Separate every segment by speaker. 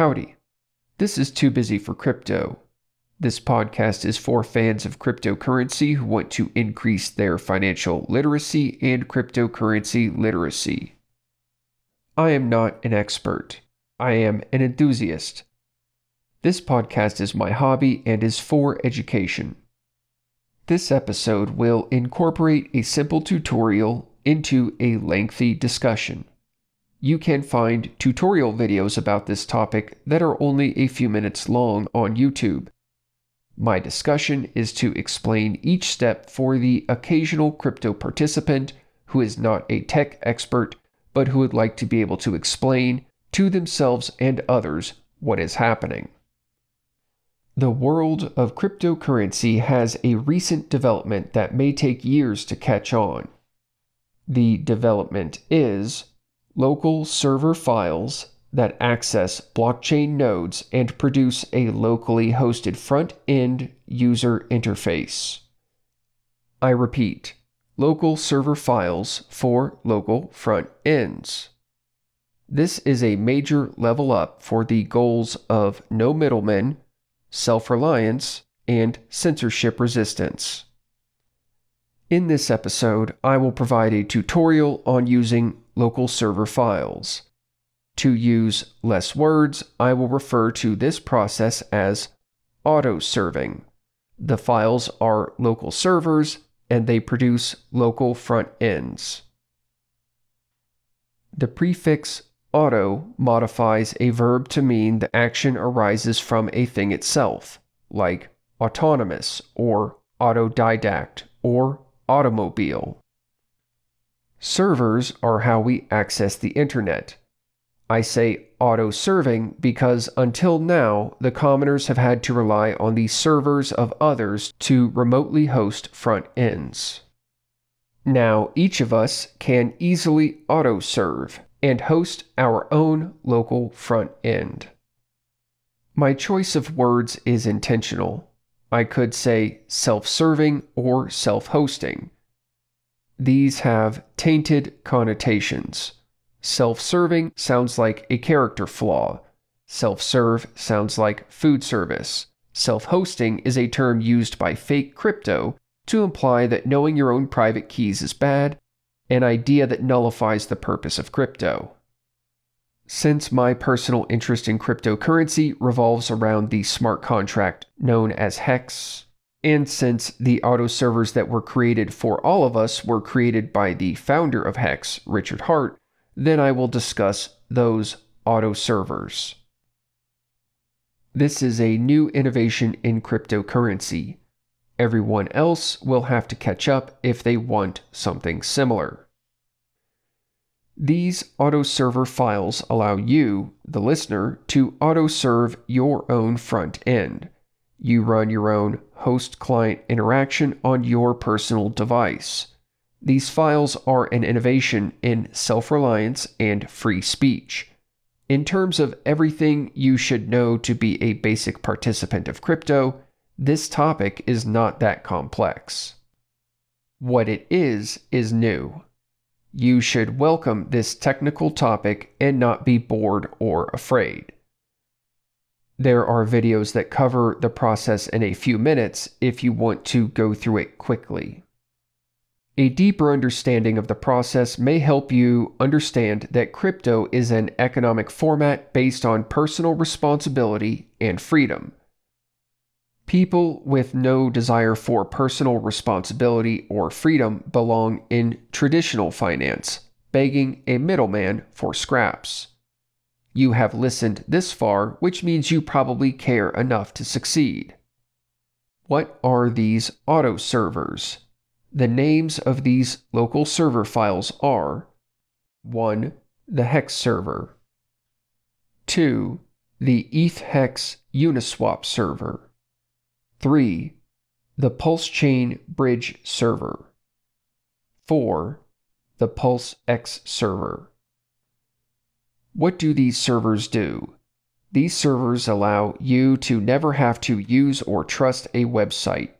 Speaker 1: Howdy. This is Too Busy for Crypto. This podcast is for fans of cryptocurrency who want to increase their financial literacy and cryptocurrency literacy. I am not an expert. I am an enthusiast. This podcast is my hobby and is for education. This episode will incorporate a simple tutorial into a lengthy discussion. You can find tutorial videos about this topic that are only a few minutes long on YouTube. My discussion is to explain each step for the occasional crypto participant who is not a tech expert but who would like to be able to explain to themselves and others what is happening. The world of cryptocurrency has a recent development that may take years to catch on. The development is local server files that access blockchain nodes and produce a locally hosted front end user interface. I repeat, local server files for local front ends. This is a major level up for the goals of no middlemen, self reliance, and censorship resistance. In this episode, I will provide a tutorial on using local server files. To use less words, I will refer to this process as auto serving. The files are local servers and they produce local front ends. The prefix auto modifies a verb to mean the action arises from a thing itself, like autonomous or autodidact or automobile. Servers are how we access the internet. I say auto serving because until now, the commoners have had to rely on the servers of others to remotely host front ends. Now, each of us can easily auto serve and host our own local front end. My choice of words is intentional. I could say self serving or self hosting. These have tainted connotations. Self serving sounds like a character flaw. Self serve sounds like food service. Self hosting is a term used by fake crypto to imply that knowing your own private keys is bad, an idea that nullifies the purpose of crypto. Since my personal interest in cryptocurrency revolves around the smart contract known as HEX, and since the auto servers that were created for all of us were created by the founder of HEX, Richard Heart, then I will discuss those auto servers. This is a new innovation in cryptocurrency. Everyone else will have to catch up if they want something similar. These auto server files allow you, the listener, to auto serve your own front end. You run your own host client interaction on your personal device. These files are an innovation in self reliance and free speech. In terms of everything you should know to be a basic participant of crypto, this topic is not that complex. What it is, is new. You should welcome this technical topic and not be bored or afraid. There are videos that cover the process in a few minutes if you want to go through it quickly. A deeper understanding of the process may help you understand that crypto is an economic format based on personal responsibility and freedom. People with no desire for personal responsibility or freedom belong in traditional finance, begging a middleman for scraps. You have listened this far, which means you probably care enough to succeed. What are these auto servers? The names of these local server files are 1. The hex server, 2. The ETHHEX Uniswap server, 3. The PulseChain Bridge server, 4. The PulseX server. What do these servers do? These servers allow you to never have to use or trust a website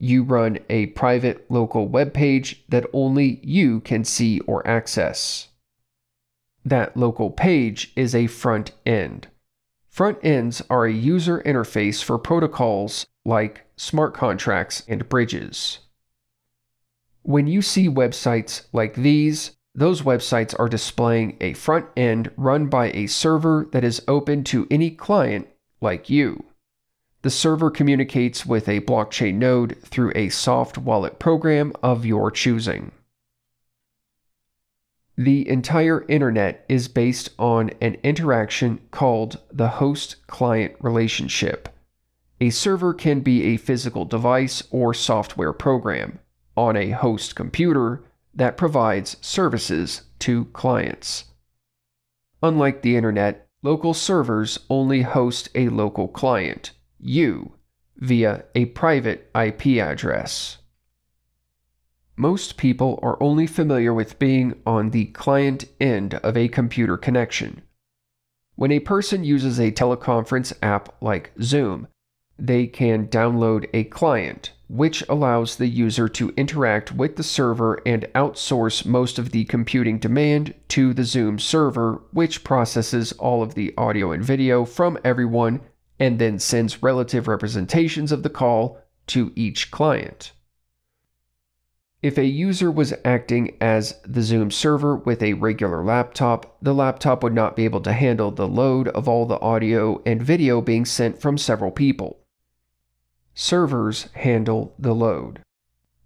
Speaker 1: you run a private local web page that only you can see or access. That local page is a front end. Front ends are a user interface for protocols like smart contracts and bridges. When you see websites like these, those websites are displaying a front end run by a server that is open to any client like you. The server communicates with a blockchain node through a soft wallet program of your choosing. The entire internet is based on an interaction called the host client relationship. A server can be a physical device or software program on a host computer that provides services to clients. Unlike the internet, local servers only host a local client, you, via a private IP address. Most people are only familiar with being on the client end of a computer connection. When a person uses a teleconference app like Zoom, they can download a client, which allows the user to interact with the server and outsource most of the computing demand to the Zoom server, which processes all of the audio and video from everyone and then sends relative representations of the call to each client. If a user was acting as the Zoom server with a regular laptop, the laptop would not be able to handle the load of all the audio and video being sent from several people. Servers handle the load.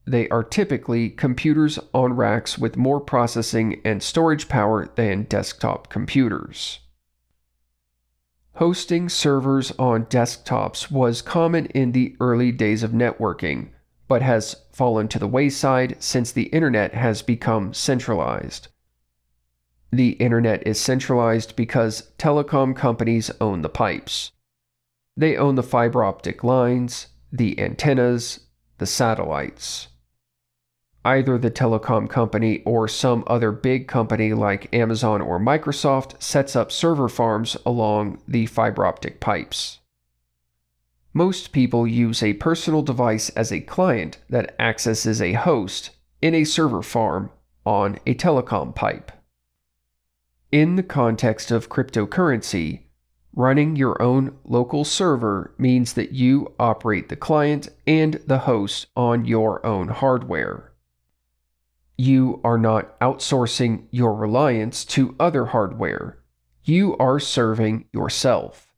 Speaker 1: They are typically computers on racks with more processing and storage power than desktop computers. Hosting servers on desktops was common in the early days of networking but has fallen to the wayside since the internet has become centralized. The internet is centralized because telecom companies own the pipes. They own the fiber optic lines, the antennas, the satellites. Either the telecom company or some other big company like Amazon or Microsoft sets up server farms along the fiber optic pipes. Most people use a personal device as a client that accesses a host in a server farm on a telecom pipe. In the context of cryptocurrency, running your own local server means that you operate the client and the host on your own hardware. You are not outsourcing your reliance to other hardware. You are serving yourself.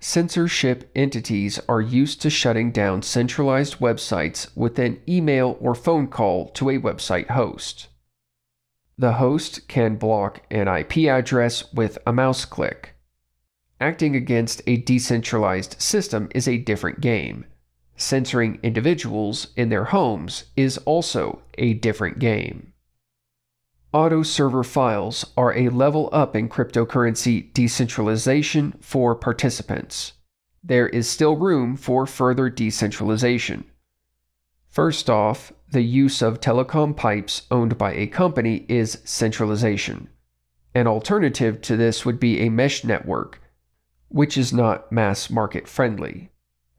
Speaker 1: Censorship entities are used to shutting down centralized websites with an email or phone call to a website host. The host can block an IP address with a mouse click. Acting against a decentralized system is a different game. Censoring individuals in their homes is also a different game. Auto server files are a level up in cryptocurrency decentralization for participants. There is still room for further decentralization. First off, the use of telecom pipes owned by a company is centralization. An alternative to this would be a mesh network, which is not mass market friendly.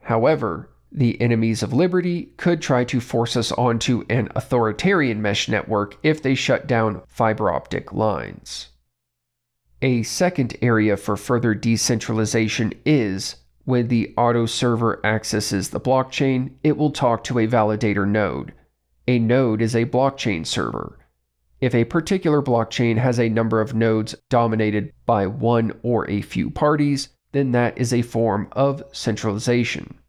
Speaker 1: However, the enemies of liberty could try to force us onto an authoritarian mesh network if they shut down fiber optic lines. A second area for further decentralization is when the auto server accesses the blockchain, it will talk to a validator node. A node is a blockchain server. If a particular blockchain has a number of nodes dominated by one or a few parties, then that is a form of centralization.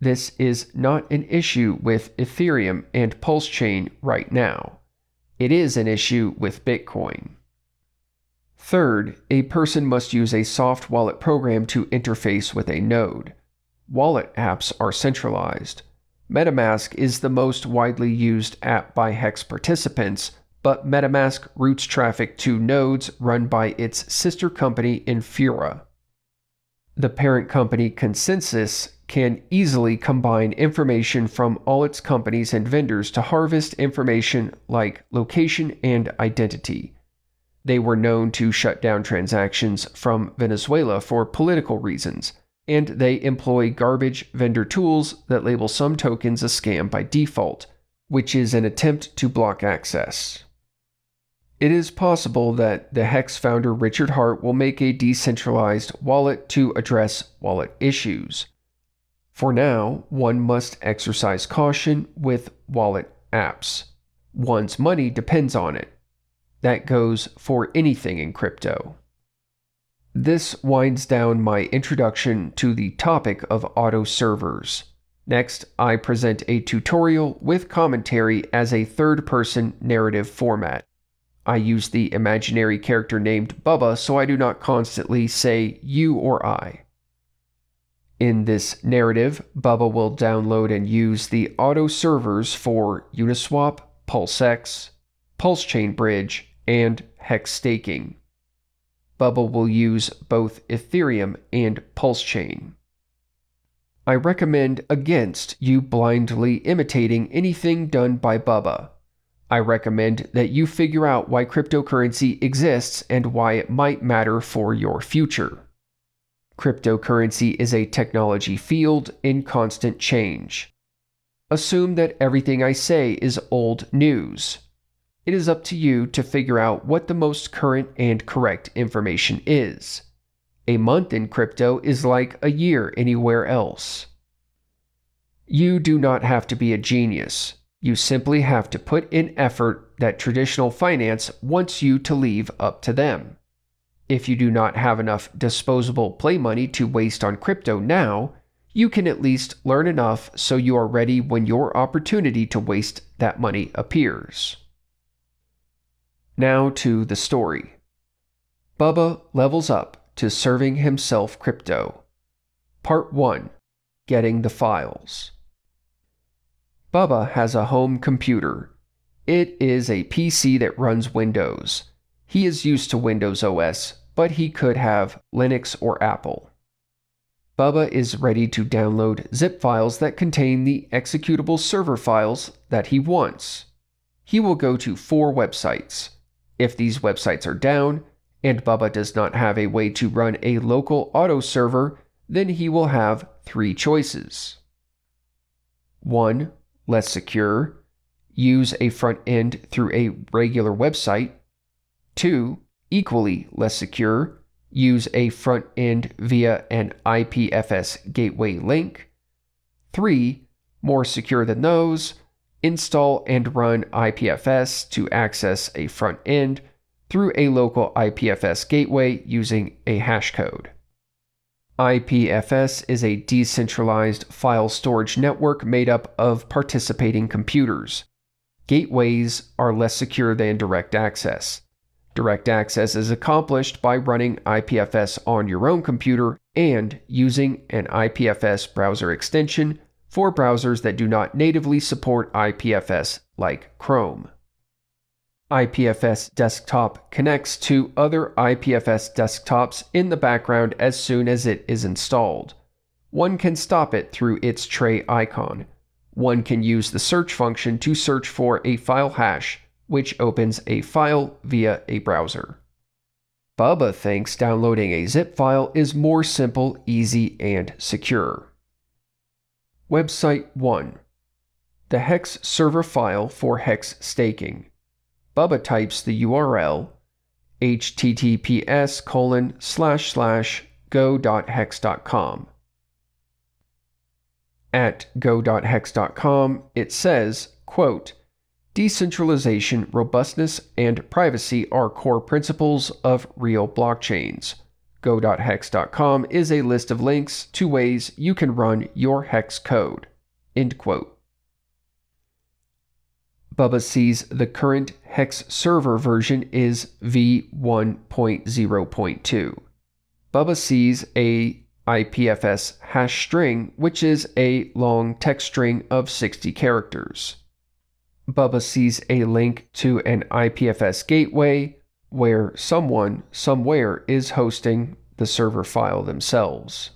Speaker 1: This is not an issue with Ethereum and Pulse Chain right now. It is an issue with Bitcoin. Third, a person must use a soft wallet program to interface with a node. Wallet apps are centralized. MetaMask is the most widely used app by Hex participants, but MetaMask routes traffic to nodes run by its sister company Infura. The parent company ConsenSys can easily combine information from all its companies and vendors to harvest information like location and identity. They were known to shut down transactions from Venezuela for political reasons, and they employ garbage vendor tools that label some tokens a scam by default, which is an attempt to block access. It is possible that the Hex founder Richard Heart will make a decentralized wallet to address wallet issues. For now, one must exercise caution with wallet apps. One's money depends on it. That goes for anything in crypto. This winds down my introduction to the topic of auto servers. Next, I present a tutorial with commentary as a third person narrative format. I use the imaginary character named Bubba so I do not constantly say you or I. In this narrative, Bubba will download and use the auto servers for Uniswap, PulseX, Pulse Chain Bridge, and Hex staking. Bubba will use both Ethereum and Pulse Chain. I recommend against you blindly imitating anything done by Bubba. I recommend that you figure out why cryptocurrency exists and why it might matter for your future. Cryptocurrency is a technology field in constant change. Assume that everything I say is old news. It is up to you to figure out what the most current and correct information is. A month in crypto is like a year anywhere else. You do not have to be a genius. You simply have to put in effort that traditional finance wants you to leave up to them. If you do not have enough disposable play money to waste on crypto now, you can at least learn enough so you are ready when your opportunity to waste that money appears. Now to the story. Bubba levels up to serving himself crypto. Part 1 Getting the Files. Bubba has a home computer. It is a PC that runs Windows. He is used to Windows OS, but he could have Linux or Apple. Bubba is ready to download zip files that contain the executable server files that he wants. He will go to four websites. If these websites are down, and Bubba does not have a way to run a local auto server, then he will have three choices. 1 less secure, use a front end through a regular website. Two, equally less secure, use a front end via an IPFS gateway link. Three, more secure than those, install and run IPFS to access a front end through a local IPFS gateway using a hash code. IPFS is a decentralized file storage network made up of participating computers. Gateways are less secure than direct access. Direct access is accomplished by running IPFS on your own computer and using an IPFS browser extension for browsers that do not natively support IPFS, like Chrome. IPFS desktop connects to other IPFS desktops in the background as soon as it is installed. One can stop it through its tray icon. One can use the search function to search for a file hash, which opens a file via a browser. Bubba thinks downloading a zip file is more simple, easy, and secure. Website 1 The Hex server file for Hex staking. Bubba types the URL https colon slash slash go.hex.com. At go.hex.com, it says, quote, Decentralization, robustness, and privacy are core principles of real blockchains. Go.hex.com is a list of links to ways you can run your hex code. End quote. Bubba sees the current Hex server version is v1.0.2. Bubba sees a IPFS hash string, which is a long text string of 60 characters. Bubba sees a link to an IPFS gateway where someone, somewhere, is hosting the server file themselves.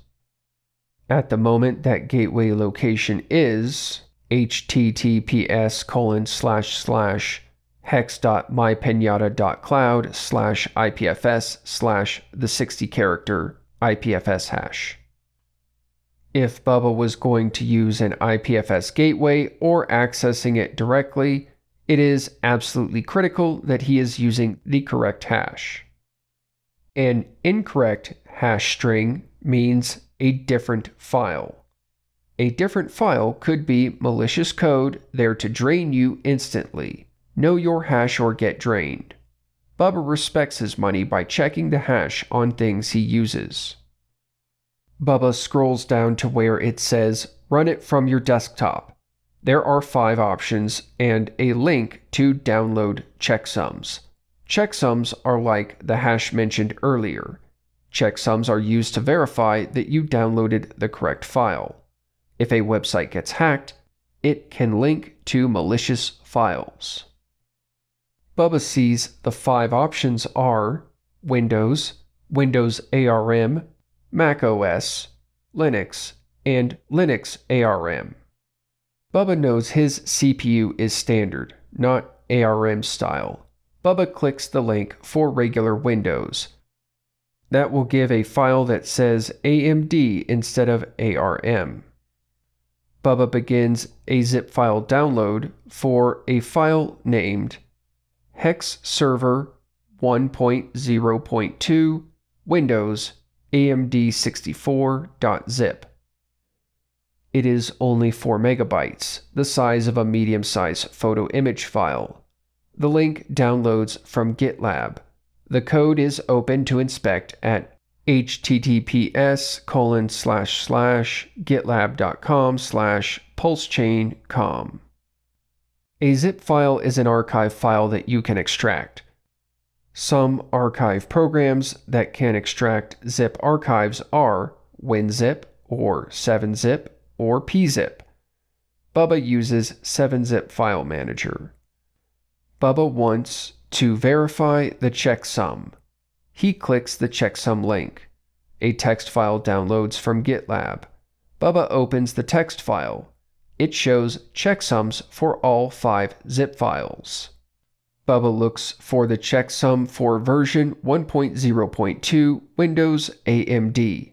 Speaker 1: At the moment, that gateway location is https colon slash slash hex.mypinata.cloud slash IPFS slash the 60 character IPFS hash. If Bubba was going to use an IPFS gateway or accessing it directly, It is absolutely critical that he is using the correct hash. An incorrect hash string means a different file. A different file could be malicious code there to drain you instantly. Know your hash or get drained. Bubba respects his money by checking the hash on things he uses. Bubba scrolls down to where it says Run it from your desktop. There are five options and a link to download checksums. Checksums are like the hash mentioned earlier. Checksums are used to verify that you downloaded the correct file. If a website gets hacked, it can link to malicious files. Bubba sees the five options are Windows, Windows ARM, Mac OS, Linux, and Linux ARM. Bubba knows his CPU is standard, not ARM style. Bubba clicks the link for regular Windows. That will give a file that says AMD instead of ARM. Bubba begins a zip file download for a file named hex server 1.0.2 Windows AMD64.zip. It is only 4 megabytes, the size of a medium sized photo image file. The link downloads from GitLab. The code is open to inspect at https colon slash slash gitlab.com slash pulsechain.com. A zip file is an archive file that you can extract. Some archive programs that can extract zip archives are WinZip or 7zip or PeaZip. Bubba uses 7zip File Manager. Bubba wants to verify the checksum. He clicks the checksum link. A text file downloads from GitLab. Bubba opens the text file it shows checksums for all five zip files. Bubba looks for the checksum for version 1.0.2 Windows AMD.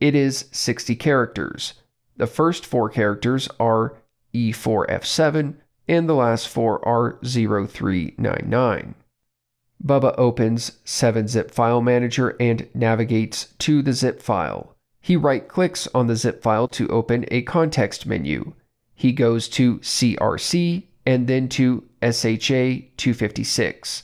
Speaker 1: It is 60 characters. The first four characters are E4F7 and the last four are 0399. Bubba opens 7-zip file manager and navigates to the zip file. He right clicks on the zip file to open a context menu he goes to CRC and then to SHA 256.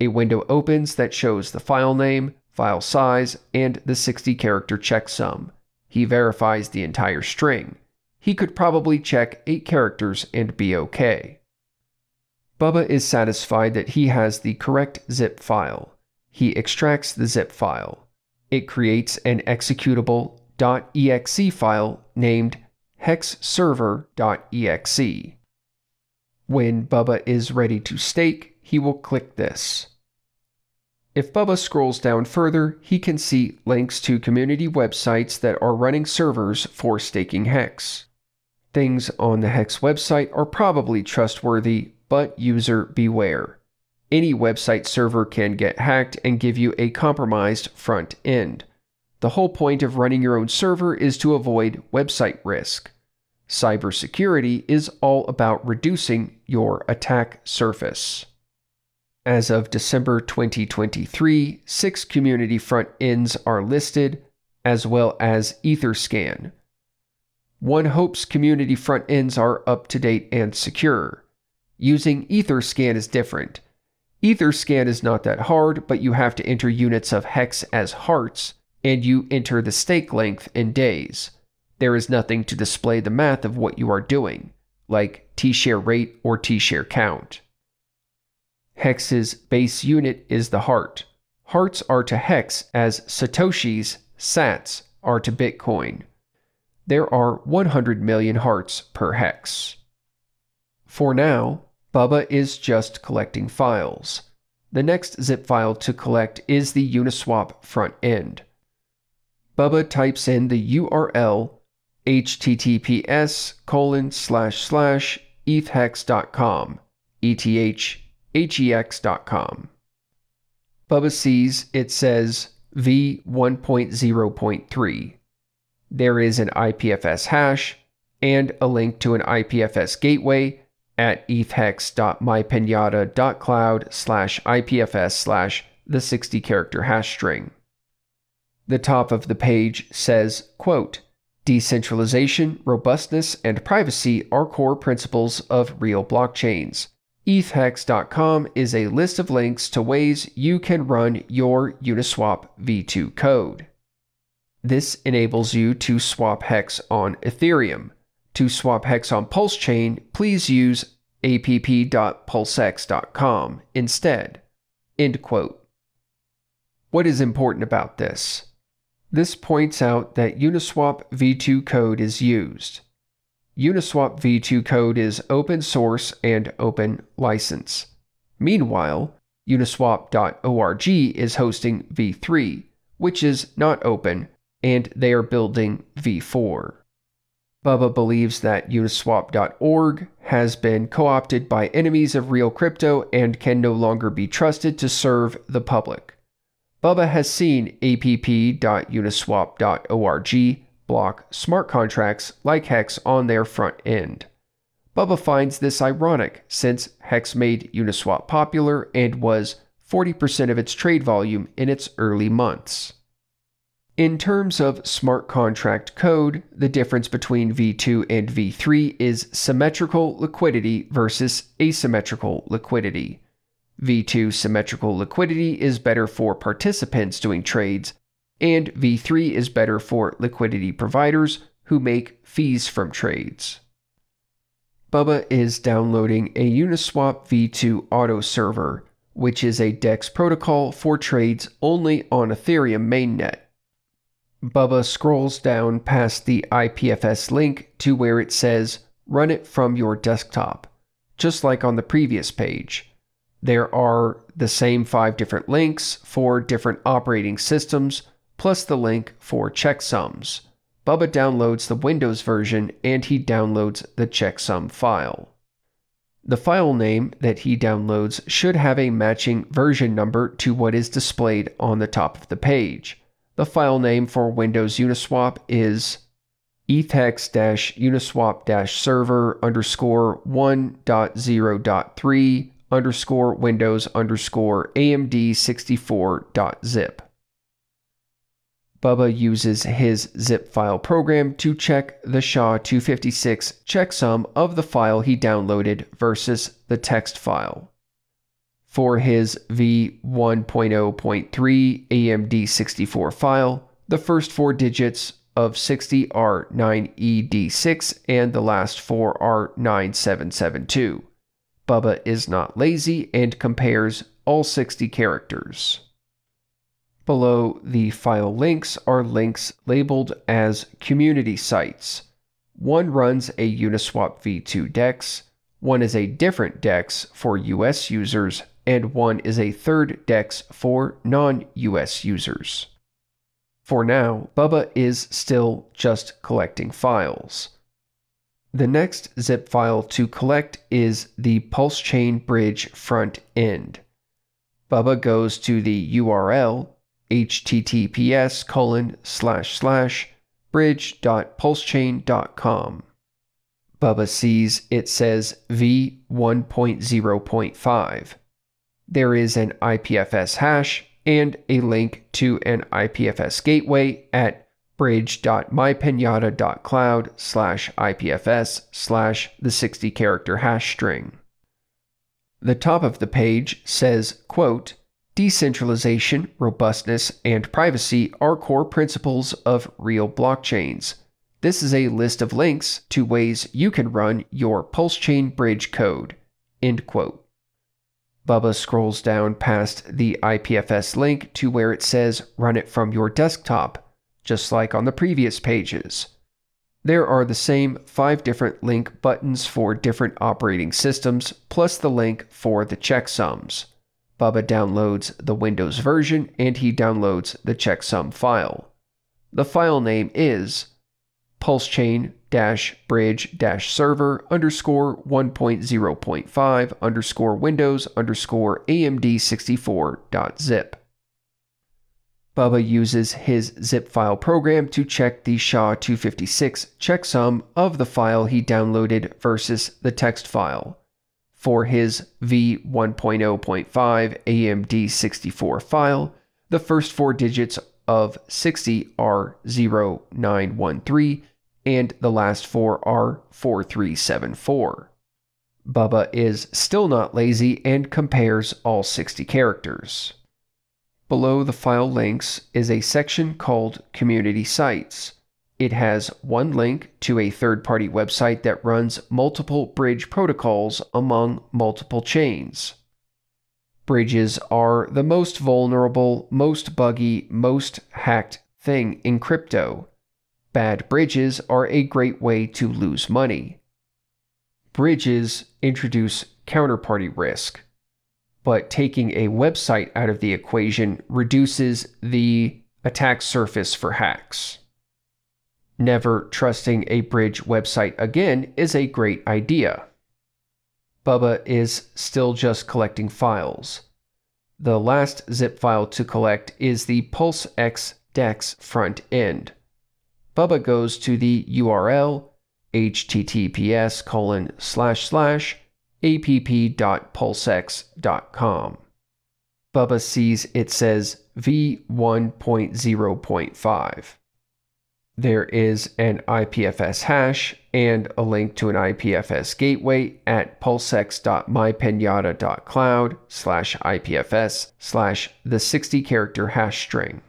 Speaker 1: A window opens that shows the file name, file size, and the 60 character checksum. He verifies the entire string. He could probably check 8 characters and be okay. Bubba is satisfied that he has the correct zip file. He extracts the zip file. It creates an executable .exe file named hexserver.exe. When Bubba is ready to stake, he will click this. If Bubba scrolls down further, he can see links to community websites that are running servers for staking Hex. Things on the Hex website are probably trustworthy, but user beware. Any website server can get hacked and give you a compromised front end. The whole point of running your own server is to avoid website risk. Cybersecurity is all about reducing your attack surface. As of December 2023, six community front ends are listed, as well as Etherscan. One hopes community front ends are up to date and secure. Using Etherscan is different. Etherscan is not that hard, but you have to enter units of hex as hearts, and you enter the stake length in days there is nothing to display the math of what you are doing, like T share rate or T share count. Hex's base unit is the heart. Hearts are to Hex as Satoshis, sats, are to Bitcoin. There are 100 million hearts per hex. For now, Bubba is just collecting files. The next zip file to collect is the Uniswap front end. Bubba types in the URL https colon slash slash ethhex.com, ethhex.com. Bubba sees it says v1.0.3. There is an IPFS hash and a link to an IPFS gateway at ethhex.mypinata.cloud slash IPFS slash the 60 character hash string. The top of the page says, quote, Decentralization, robustness, and privacy are core principles of real blockchains. ETHhex.com is a list of links to ways you can run your Uniswap v2 code. This enables you to swap hex on Ethereum. To swap hex on PulseChain, please use app.pulsex.com instead. End quote. What is important about this? This points out that Uniswap v2 code is used. Uniswap v2 code is open source and open license. Meanwhile, uniswap.org is hosting v3, which is not open, and they are building v4. Bubba believes that Uniswap.org has been co opted by enemies of real crypto and can no longer be trusted to serve the public. Bubba has seen app.uniswap.org block smart contracts like Hex on their front end. Bubba finds this ironic since Hex made Uniswap popular and was 40% of its trade volume in its early months. In terms of smart contract code, the difference between V2 and V3 is symmetrical liquidity versus asymmetrical liquidity. V2 symmetrical liquidity is better for participants doing trades, and V3 is better for liquidity providers who make fees from trades. Bubba is downloading a Uniswap v2 auto server, which is a DEX protocol for trades only on Ethereum mainnet. Bubba scrolls down past the IPFS link to where it says run it from your desktop, just like on the previous page. There are the same five different links for different operating systems, plus the link for checksums. Bubba downloads the Windows version and he downloads the checksum file. The file name that he downloads should have a matching version number to what is displayed on the top of the page. The file name for Windows Uniswap is ethhex uniswap server underscore 1.0.3 underscore Windows underscore AMD 64.zip. Bubba uses his zip file program to check the SHA-256 checksum of the file he downloaded versus the text file. For his v1.0.3 AMD64 file, the first four digits of 60 are 9ED6 and the last four are 9772. Bubba is not lazy and compares all 60 characters. Below the file links are links labeled as community sites. One runs a Uniswap v2 DEX, one is a different DEX for US users, and one is a third DEX for non US users. For now, Bubba is still just collecting files. The next zip file to collect is the Pulse Chain Bridge front end. Bubba goes to the URL https colon slash slash bridge.pulsechain.com. Bubba sees it says v1.0.5. There is an IPFS hash and a link to an IPFS gateway at bridge.mypinata.cloud slash IPFS slash the 60 character hash string. The top of the page says, quote, Decentralization, robustness, and privacy are core principles of real blockchains. This is a list of links to ways you can run your PulseChain bridge code. End quote. Bubba scrolls down past the IPFS link to where it says run it from your desktop just like on the previous pages. There are the same five different link buttons for different operating systems, plus the link for the checksums. Bubba downloads the Windows version and he downloads the checksum file. The file name is pulsechain bridge dash server underscore 1.0.5 underscore windows underscore amd64.zip. Bubba uses his zip file program to check the SHA-256 checksum of the file he downloaded versus the text file. For his V1.0.5 AMD64 file, the first four digits of 60 are 0913 and the last four are 4374. Bubba is still not lazy and compares all 60 characters. Below the file links is a section called Community Sites. It has one link to a third party website that runs multiple bridge protocols among multiple chains. Bridges are the most vulnerable, most buggy, most hacked thing in crypto. Bad bridges are a great way to lose money. Bridges introduce counterparty risk, but taking a website out of the equation reduces the attack surface for hacks. Never trusting a bridge website again is a great idea. Bubba is still just collecting files. The last zip file to collect is the PulseX DEX front end. Bubba goes to the URL https colon slash slash app.pulsex.com. Bubba sees it says v1.0.5. There is an IPFS hash and a link to an IPFS gateway at pulsex.mypinata.cloud slash IPFS slash the 60 character hash string.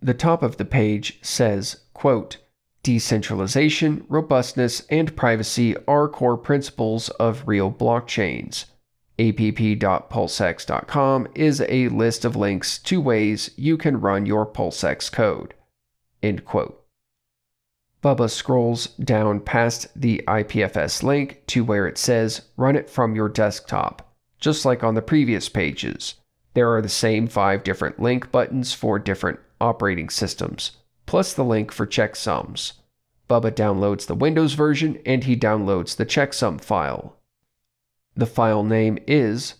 Speaker 1: The top of the page says, quote, Decentralization, robustness, and privacy are core principles of real blockchains. app.pulsex.com is a list of links to ways you can run your PulseX code. End quote. Bubba scrolls down past the IPFS link to where it says run it from your desktop, just like on the previous pages. There are the same five different link buttons for different operating systems, plus the link for checksums. Bubba downloads the Windows version and he downloads the checksum file. The file name is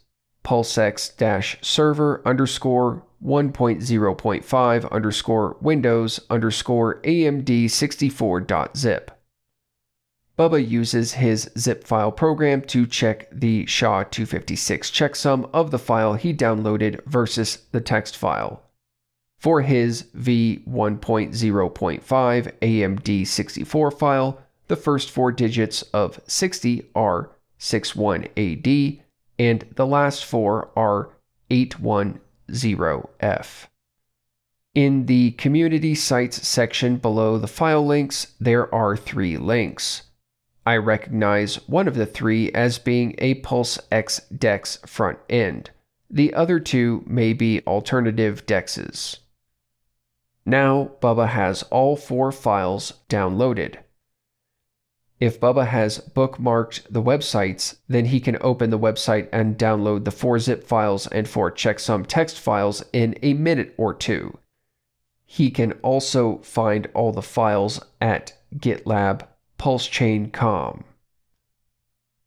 Speaker 1: pulsex server underscore 1.0.5 underscore windows underscore amd64.zip. Bubba uses his zip file program to check the SHA-256 checksum of the file he downloaded versus the text file. For his V1.0.5 AMD64 file, the first four digits of 60 are 61AD and the last four are 81 0F. In the Community Sites section below the file links, there are three links. I recognize one of the three as being a Pulse X DEX front end. The other two may be alternative DEXs. Now, Bubba has all four files downloaded. If Bubba has bookmarked the websites, then he can open the website and download the four zip files and four checksum text files in a minute or two. He can also find all the files at GitLab PulseChain.com.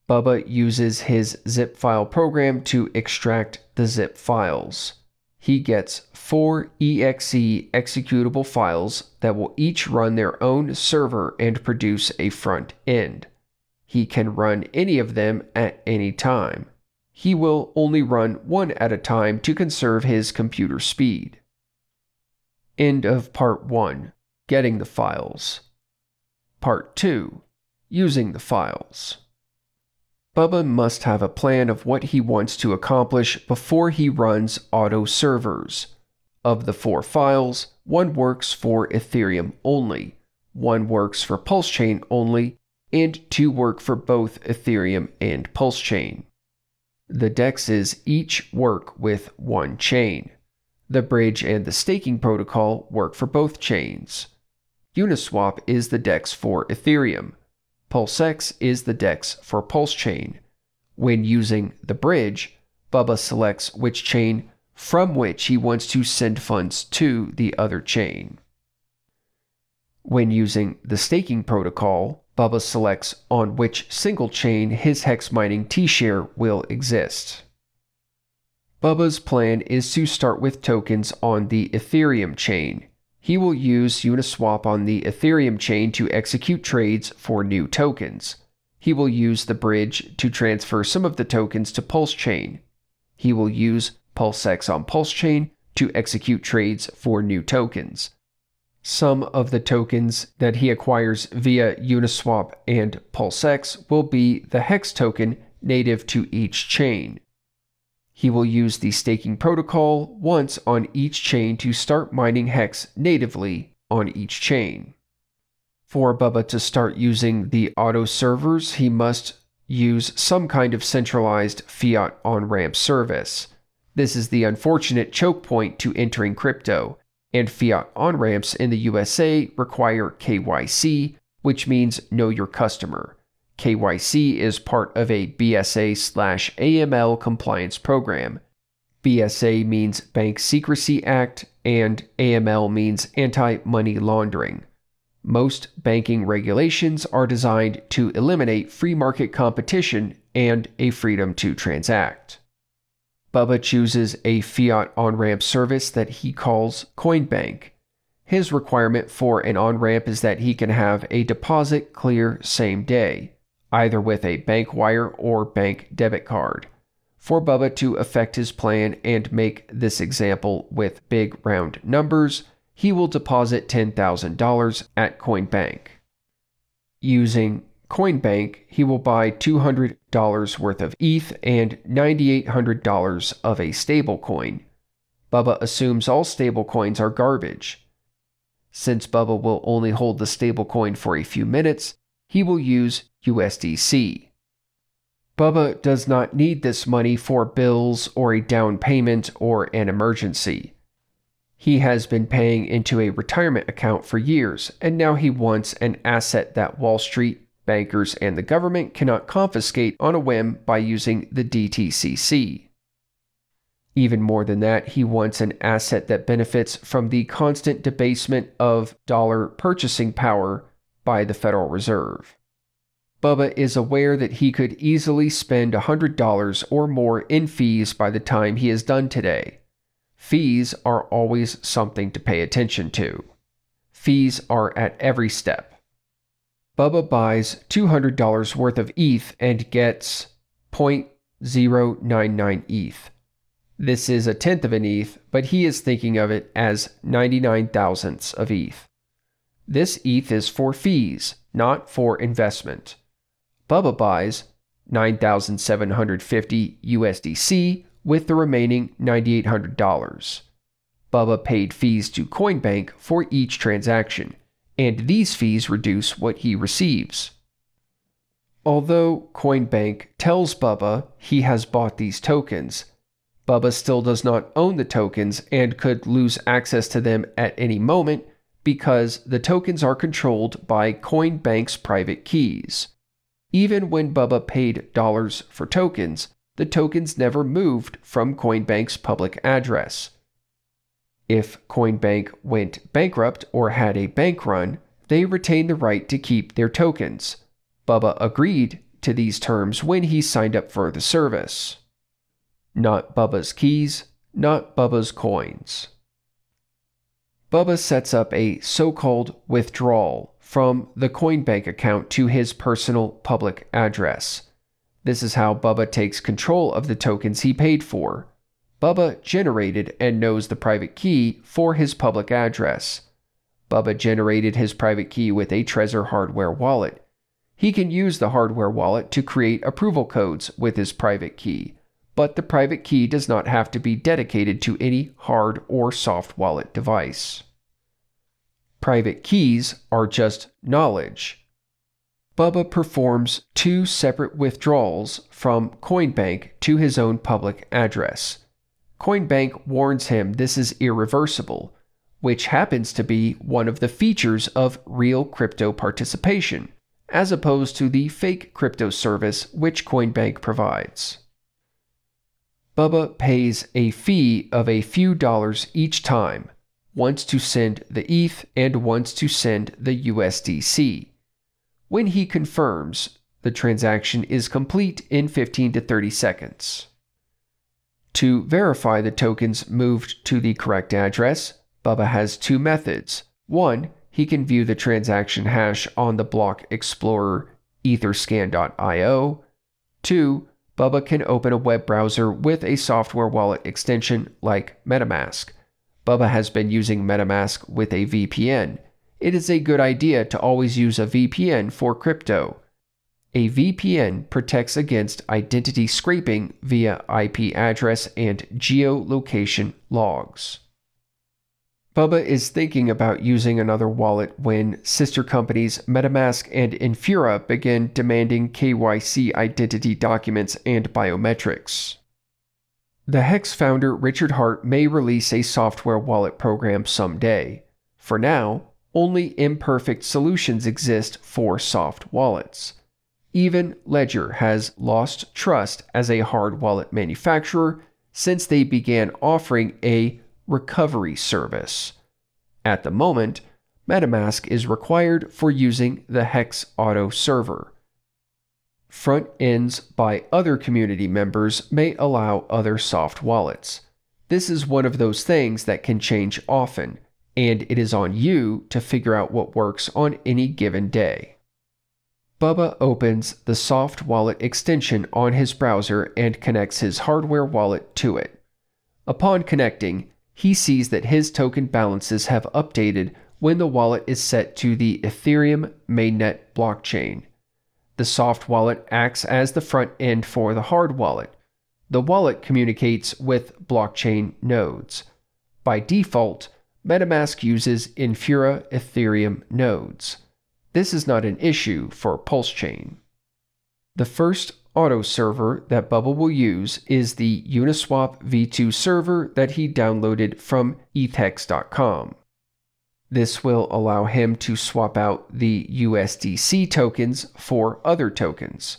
Speaker 1: Bubba uses his zip file program to extract the zip files he gets four exe executable files that will each run their own server and produce a front end. He can run any of them at any time. He will only run one at a time to conserve his computer speed. End of Part 1 Getting the Files. Part 2 Using the Files. Bubba must have a plan of what he wants to accomplish before he runs auto servers. Of the four files, one works for Ethereum only, one works for PulseChain only, and two work for both Ethereum and PulseChain. The DEXs each work with one chain. The bridge and the staking protocol work for both chains. Uniswap is the DEX for Ethereum. PulseX is the DEX for Pulse Chain. When using the bridge, Bubba selects which chain from which he wants to send funds to the other chain. When using the staking protocol, Bubba selects on which single chain his hex mining T share will exist. Bubba's plan is to start with tokens on the Ethereum chain, he will use Uniswap on the Ethereum chain to execute trades for new tokens. he will use the bridge to transfer some of the tokens to Pulse Chain. He will use PulseX on Pulse Chain to execute trades for new tokens. Some of the tokens that he acquires via Uniswap and PulseX will be the Hex token native to each chain. He will use the staking protocol once on each chain to start mining Hex natively on each chain. For Bubba to start using the auto servers, he must use some kind of centralized fiat on ramp service. This is the unfortunate choke point to entering crypto, and fiat on ramps in the USA require KYC, which means know your customer. KYC is part of a BSA slash AML compliance program. BSA means Bank Secrecy Act, and AML means anti money laundering. Most banking regulations are designed to eliminate free market competition and a freedom to transact. Bubba chooses a fiat on ramp service that he calls Coinbank. His requirement for an on ramp is that he can have a deposit clear same day, either with a bank wire or bank debit card. For Bubba to affect his plan and make this example with big round numbers, he will deposit $10,000 at Coinbank. Using Coinbank, he will buy $200 worth of ETH and $9,800 of a stablecoin. Bubba assumes all stablecoins are garbage. Since Bubba will only hold the stablecoin for a few minutes, he will use USDC. Bubba does not need this money for bills or a down payment or an emergency. He has been paying into a retirement account for years, and now he wants an asset that Wall Street bankers, and the government cannot confiscate on a whim by using the DTCC. Even more than that, he wants an asset that benefits from the constant debasement of dollar purchasing power by the Federal Reserve. Bubba is aware that he could easily spend $100 or more in fees by the time he is done today. Fees are always something to pay attention to. Fees are at every step. Bubba buys $200 worth of ETH and gets 0.099 ETH. This is a tenth of an ETH, but he is thinking of it as 99 thousandths of ETH. This ETH is for fees, not for investment. Bubba buys 9,750 USDC with the remaining $9,800. Bubba paid fees to Coinbank for each transaction, and these fees reduce what he receives. Although Coinbank tells Bubba he has bought these tokens, Bubba still does not own the tokens and could lose access to them at any moment because the tokens are controlled by Coinbank's private keys. Even when Bubba paid dollars for tokens, the tokens never moved from Coinbank's public address. If Coinbank went bankrupt or had a bank run, they retained the right to keep their tokens. Bubba agreed to these terms when he signed up for the service. Not Bubba's keys, not Bubba's coins. Bubba sets up a so called withdrawal from the Coinbank account to his personal public address. This is how Bubba takes control of the tokens he paid for. Bubba generated and knows the private key for his public address. Bubba generated his private key with a Trezor hardware wallet. He can use the hardware wallet to create approval codes with his private key, but the private key does not have to be dedicated to any hard or soft wallet device. Private keys are just knowledge. Bubba performs two separate withdrawals from Coinbank to his own public address. Coinbank warns him this is irreversible, which happens to be one of the features of real crypto participation, as opposed to the fake crypto service which Coinbank provides. Bubba pays a fee of a few dollars each time, once to send the ETH and once to send the USDC. When he confirms, the transaction is complete in 15 to 30 seconds. To verify the tokens moved to the correct address, Bubba has two methods. One, he can view the transaction hash on the Block Explorer etherscan.io. 2. Bubba can open a web browser with a software wallet extension like MetaMask. Bubba has been using MetaMask with a VPN. It is a good idea to always use a VPN for crypto. A VPN protects against identity scraping via IP address and geolocation logs. Bubba is thinking about using another wallet when sister companies MetaMask and Infura begin demanding KYC identity documents and biometrics. The Hex founder Richard Heart may release a software wallet program someday. For now, only imperfect solutions exist for soft wallets. Even Ledger has lost trust as a hard wallet manufacturer since they began offering a recovery service. At the moment, MetaMask is required for using the Hex Auto server. Front ends by other community members may allow other soft wallets. This is one of those things that can change often, and it is on you to figure out what works on any given day. Bubba opens the soft wallet extension on his browser and connects his hardware wallet to it. Upon connecting, he sees that his token balances have updated when the wallet is set to the Ethereum mainnet blockchain. The soft wallet acts as the front end for the hard wallet. The wallet communicates with blockchain nodes. By default, MetaMask uses Infura Ethereum nodes. This is not an issue for PulseChain. The first auto server that Bubba will use is the Uniswap v2 server that he downloaded from ETHEX.com. This will allow him to swap out the USDC tokens for other tokens.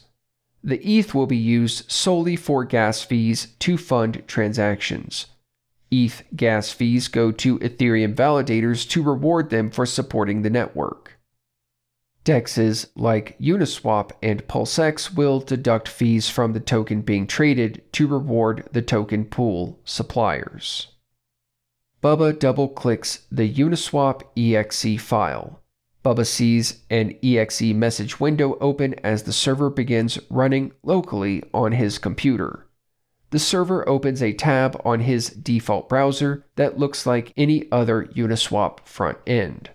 Speaker 1: The ETH will be used solely for gas fees to fund transactions. ETH gas fees go to Ethereum validators to reward them for supporting the network. DEXs like Uniswap and PulseX will deduct fees from the token being traded to reward the token pool suppliers. Bubba double clicks the Uniswap exe file. Bubba sees an exe message window open as the server begins running locally on his computer. The server opens a tab on his default browser that looks like any other Uniswap front end.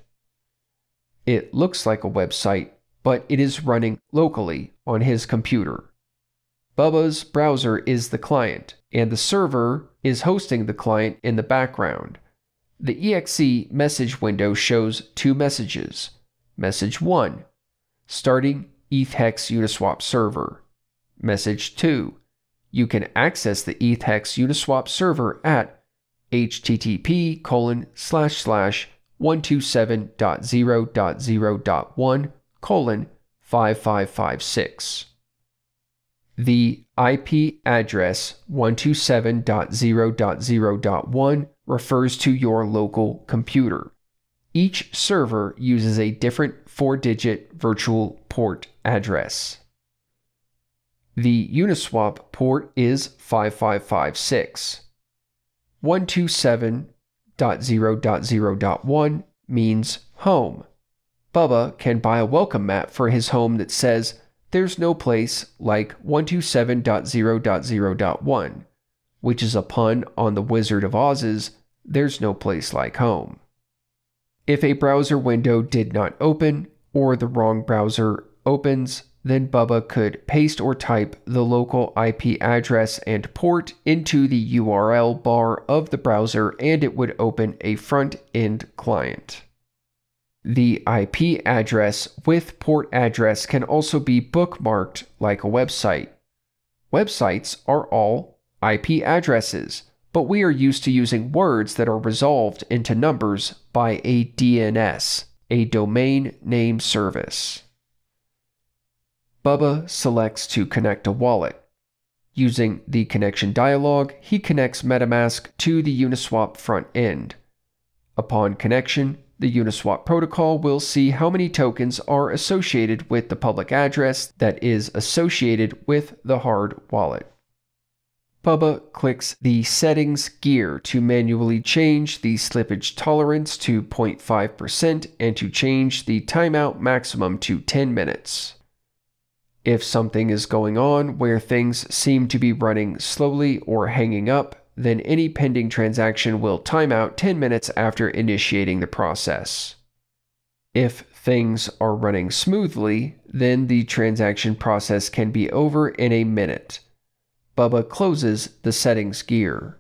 Speaker 1: It looks like a website, but it is running locally on his computer. Bubba's browser is the client, and the server is hosting the client in the background. The exe message window shows two messages. Message 1 Starting ETHEX Uniswap server. Message 2 You can access the ETHEX Uniswap server at http colon slash slash 127.0.0.1 colon 5556. The IP address 127.0.0.1 refers to your local computer. Each server uses a different four digit virtual port address. The Uniswap port is 5556. 127 127.0.0.1 means home. Bubba can buy a welcome mat for his home that says, There's no place like 127.0.0.1, which is a pun on the Wizard of Oz's There's no place like home. If a browser window did not open, or the wrong browser opens, then Bubba could paste or type the local IP address and port into the URL bar of the browser and it would open a front end client. The IP address with port address can also be bookmarked like a website. Websites are all IP addresses, but we are used to using words that are resolved into numbers by a DNS, a domain name service. Bubba selects to connect a wallet. Using the connection dialog, he connects MetaMask to the Uniswap front end. Upon connection, the Uniswap protocol will see how many tokens are associated with the public address that is associated with the hard wallet. Bubba clicks the Settings gear to manually change the slippage tolerance to 0.5% and to change the timeout maximum to 10 minutes. If something is going on where things seem to be running slowly or hanging up, then any pending transaction will time out 10 minutes after initiating the process. If things are running smoothly, then the transaction process can be over in a minute. Bubba closes the settings gear.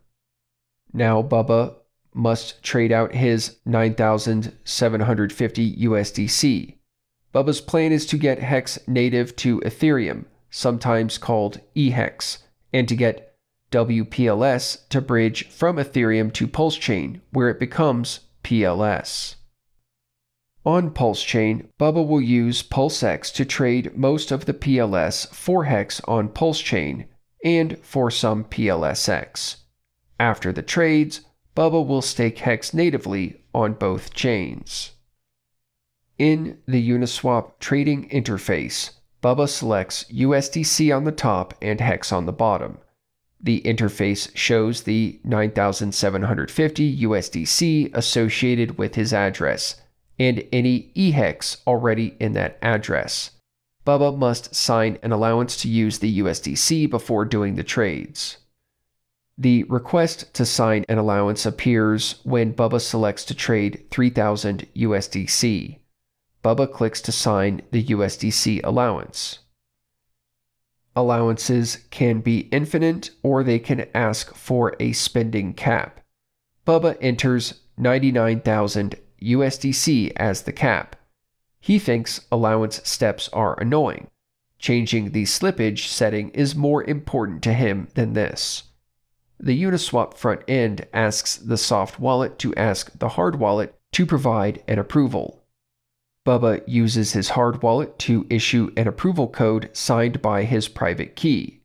Speaker 1: Now Bubba must trade out his 9,750 USDC. Bubba's plan is to get Hex native to Ethereum, sometimes called eHex, and to get WPLS to bridge from Ethereum to Pulse Chain, where it becomes PLS. On Pulse Chain, Bubba will use PulseX to trade most of the PLS for Hex on Pulse Chain and for some PLSX. After the trades, Bubba will stake Hex natively on both chains. In the Uniswap trading interface, Bubba selects USDC on the top and Hex on the bottom. The interface shows the 9,750 USDC associated with his address and any eHex already in that address. Bubba must sign an allowance to use the USDC before doing the trades. The request to sign an allowance appears when Bubba selects to trade 3000 USDC. Bubba clicks to sign the USDC allowance. Allowances can be infinite or they can ask for a spending cap. Bubba enters 99,000 USDC as the cap. He thinks allowance steps are annoying. Changing the slippage setting is more important to him than this. The Uniswap front end asks the soft wallet to ask the hard wallet to provide an approval. Bubba uses his hard wallet to issue an approval code signed by his private key.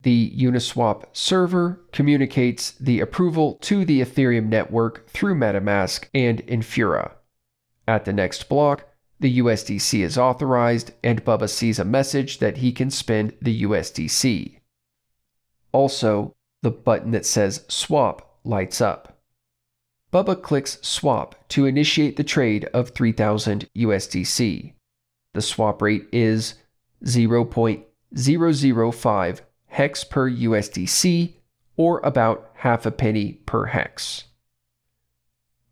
Speaker 1: The Uniswap server communicates the approval to the Ethereum network through MetaMask and Infura. At the next block, the USDC is authorized, and Bubba sees a message that he can spend the USDC. Also, the button that says Swap lights up. Bubba clicks Swap to initiate the trade of 3000 USDC. The swap rate is 0.005 hex per USDC, or about half a penny per hex.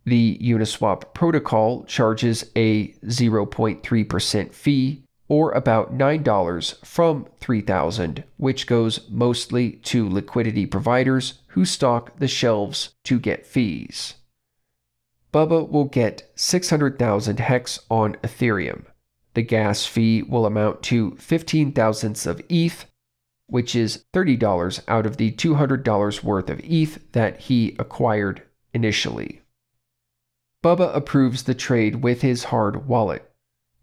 Speaker 1: The Uniswap protocol charges a 0.3% fee or about $9 from 3000 which goes mostly to liquidity providers who stock the shelves to get fees. Bubba will get 600,000 hex on Ethereum. The gas fee will amount to 15 thousandths of ETH, which is $30 out of the $200 worth of ETH that he acquired initially. Bubba approves the trade with his hard wallet.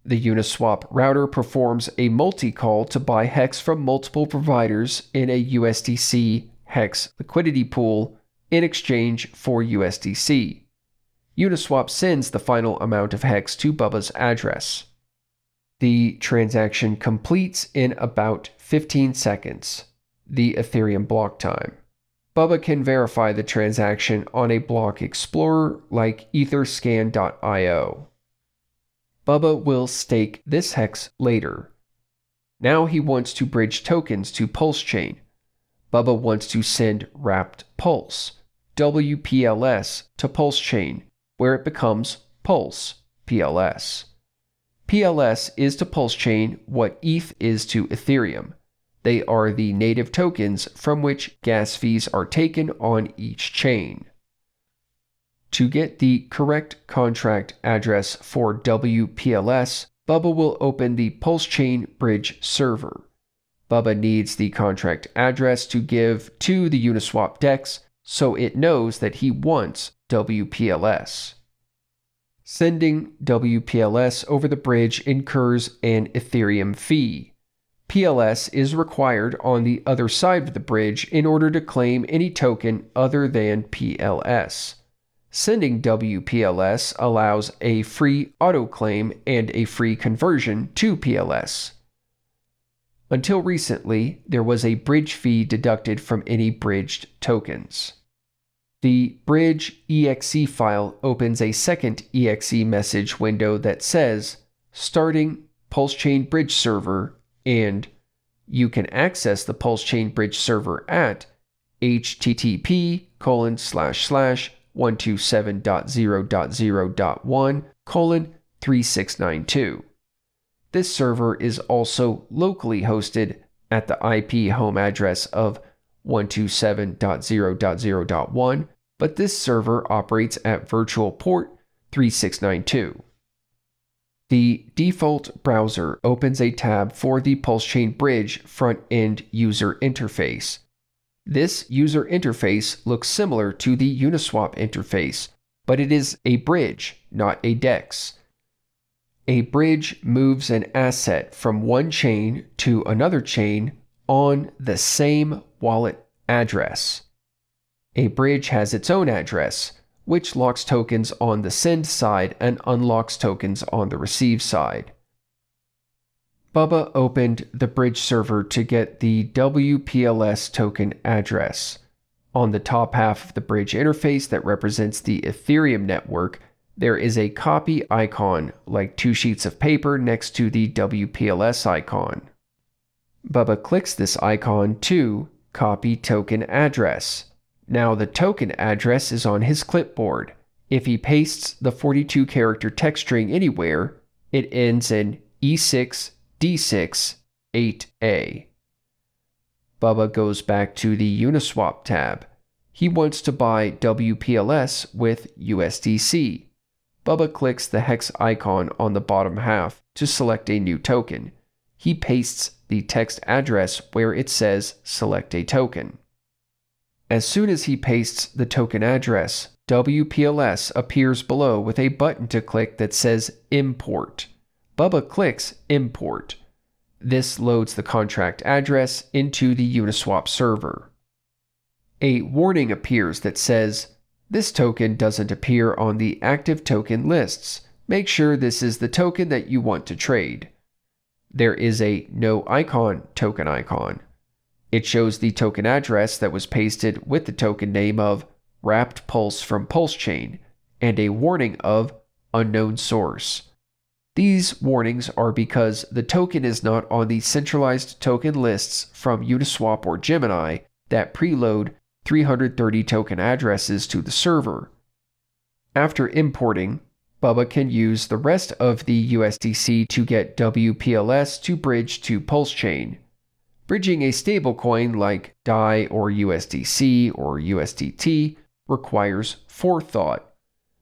Speaker 1: The Uniswap router performs a multi call to buy Hex from multiple providers in a USDC Hex liquidity pool in exchange for USDC. Uniswap sends the final amount of Hex to Bubba's address. The transaction completes in about 15 seconds, the Ethereum block time. Bubba can verify the transaction on a block explorer like etherscan.io. Bubba will stake this hex later. Now he wants to bridge tokens to Pulse Chain. Bubba wants to send wrapped Pulse, WPLS, to Pulse Chain, where it becomes Pulse, PLS. PLS is to Pulse Chain what ETH is to Ethereum. They are the native tokens from which gas fees are taken on each chain. To get the correct contract address for WPLS, Bubba will open the Pulse Chain Bridge server. Bubba needs the contract address to give to the Uniswap DEX so it knows that he wants WPLS. Sending WPLS over the bridge incurs an Ethereum fee. PLS is required on the other side of the bridge in order to claim any token other than PLS. Sending WPLS allows a free autoclaim and a free conversion to PLS. Until recently, there was a bridge fee deducted from any bridged tokens. The bridge exe file opens a second exe message window that says starting Pulse Chain Bridge Server and you can access the Pulse Chain Bridge server at http colon slash slash 127.0.0.1 colon 3692. This server is also locally hosted at the IP home address of 127.0.0.1, but this server operates at virtual port 3692. The default browser opens a tab for the PulseChain Bridge front end user interface. This user interface looks similar to the Uniswap interface, but it is a bridge, not a DEX. A bridge moves an asset from one chain to another chain on the same wallet address. A bridge has its own address, which locks tokens on the send side and unlocks tokens on the receive side. Bubba opened the bridge server to get the WPLS token address. On the top half of the bridge interface that represents the Ethereum network, there is a copy icon like two sheets of paper next to the WPLS icon. Bubba clicks this icon to copy token address. Now the token address is on his clipboard. If he pastes the 42 character text string anywhere, it ends in E6 D6 8A. Bubba goes back to the Uniswap tab. He wants to buy WPLS with USDC. Bubba clicks the hex icon on the bottom half to select a new token. He pastes the text address where it says select a token. As soon as he pastes the token address, WPLS appears below with a button to click that says Import. Bubba clicks Import. This loads the contract address into the Uniswap server. A warning appears that says, This token doesn't appear on the active token lists. Make sure this is the token that you want to trade. There is a no icon token icon. It shows the token address that was pasted with the token name of Wrapped Pulse from Pulse Chain and a warning of unknown source. These warnings are because the token is not on the centralized token lists from Uniswap or Gemini that preload 330 token addresses to the server. After importing, Bubba can use the rest of the USDC to get WPLS to bridge to Pulse Chain Bridging a stablecoin like DAI or USDC or USDT requires forethought.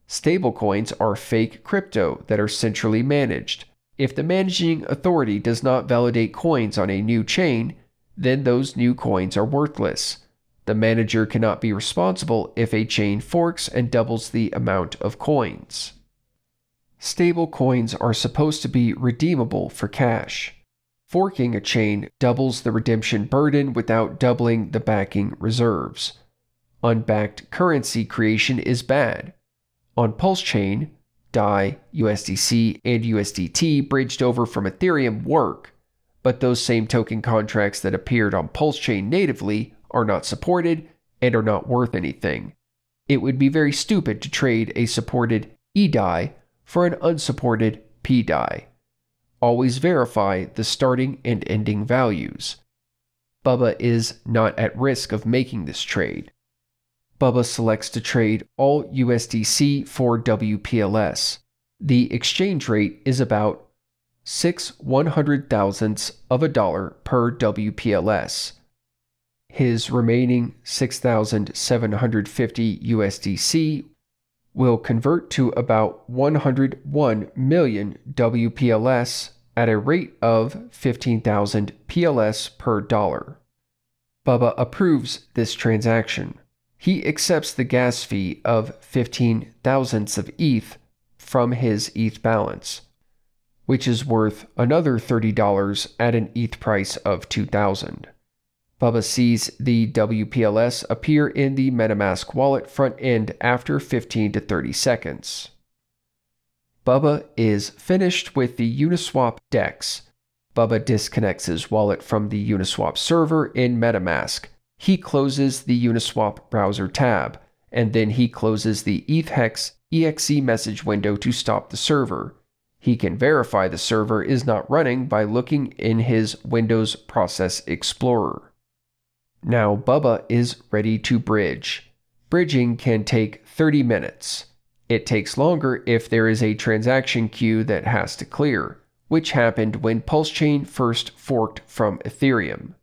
Speaker 1: Stablecoins are fake crypto that are centrally managed. If the managing authority does not validate coins on a new chain, then those new coins are worthless. The manager cannot be responsible if a chain forks and doubles the amount of coins. Stablecoins are supposed to be redeemable for cash. Forking a chain doubles the redemption burden without doubling the backing reserves. Unbacked currency creation is bad. On Pulse Chain, DAI, USDC, and USDT bridged over from Ethereum work, but those same token contracts that appeared on Pulse Chain natively are not supported and are not worth anything. It would be very stupid to trade a supported eDAI for an unsupported pDAI. Always verify the starting and ending values. Bubba is not at risk of making this trade. Bubba selects to trade all USDC for WPLS. The exchange rate is about 6 one hundred thousandths of a dollar per WPLS. His remaining 6,750 USDC will convert to about 101 million WPLS at a rate of 15,000 PLS per dollar. Bubba approves this transaction. He accepts the gas fee of 15 thousandths of ETH from his ETH balance, which is worth another $30 at an ETH price of 2000. Bubba sees the WPLS appear in the MetaMask wallet front end after 15 to 30 seconds. Bubba is finished with the Uniswap DEX. Bubba disconnects his wallet from the Uniswap server in MetaMask. He closes the Uniswap browser tab, and then he closes the ETHEX exe message window to stop the server. He can verify the server is not running by looking in his Windows Process Explorer. Now Bubba is ready to bridge. Bridging can take 30 minutes. It takes longer if there is a transaction queue that has to clear, which happened when PulseChain first forked from Ethereum.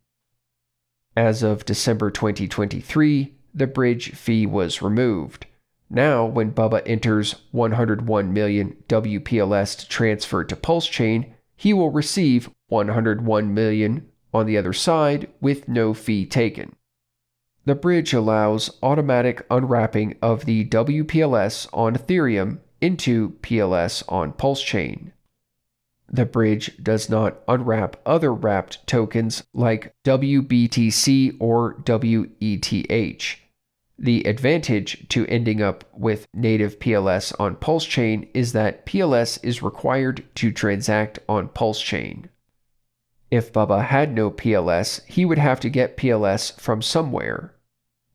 Speaker 1: As of December 2023, the bridge fee was removed. Now, when Bubba enters 101 million WPLS to transfer to PulseChain, he will receive 101 million on the other side with no fee taken. The bridge allows automatic unwrapping of the WPLS on Ethereum into PLS on PulseChain. The bridge does not unwrap other wrapped tokens like WBTC or WETH. The advantage to ending up with native PLS on PulseChain is that PLS is required to transact on PulseChain. If Bubba had no PLS, he would have to get PLS from somewhere.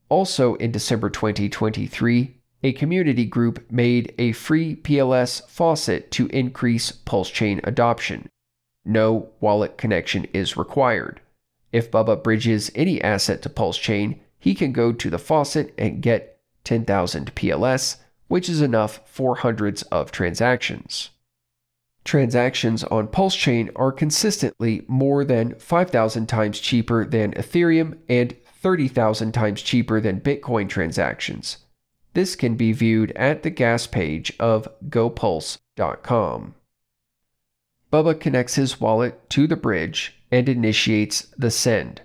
Speaker 1: Also in December 2023, a community group made a free PLS faucet to increase PulseChain adoption. No wallet connection is required. If Bubba bridges any asset to PulseChain, he can go to the faucet and get 10,000 PLS, which is enough for hundreds of transactions. Transactions on Pulse Chain are consistently more than 5,000 times cheaper than Ethereum and 30,000 times cheaper than Bitcoin transactions. This can be viewed at the gas page of gopulse.com. Bubba connects his wallet to the bridge and initiates the send.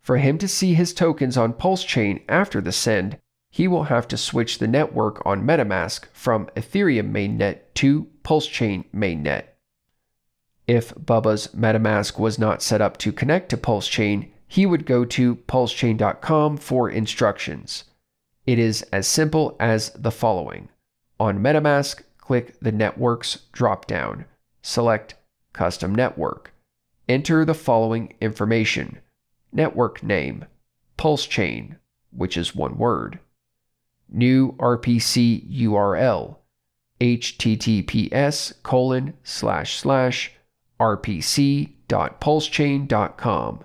Speaker 1: For him to see his tokens on Pulse Chain after the send, he will have to switch the network on MetaMask from Ethereum mainnet to PulseChain mainnet. If Bubba's MetaMask was not set up to connect to PulseChain, he would go to pulsechain.com for instructions. It is as simple as the following. On MetaMask, click the Networks dropdown. Select Custom Network. Enter the following information network name, PulseChain, which is one word, new RPC URL, https colon slash slash rpc.pulsechain.com,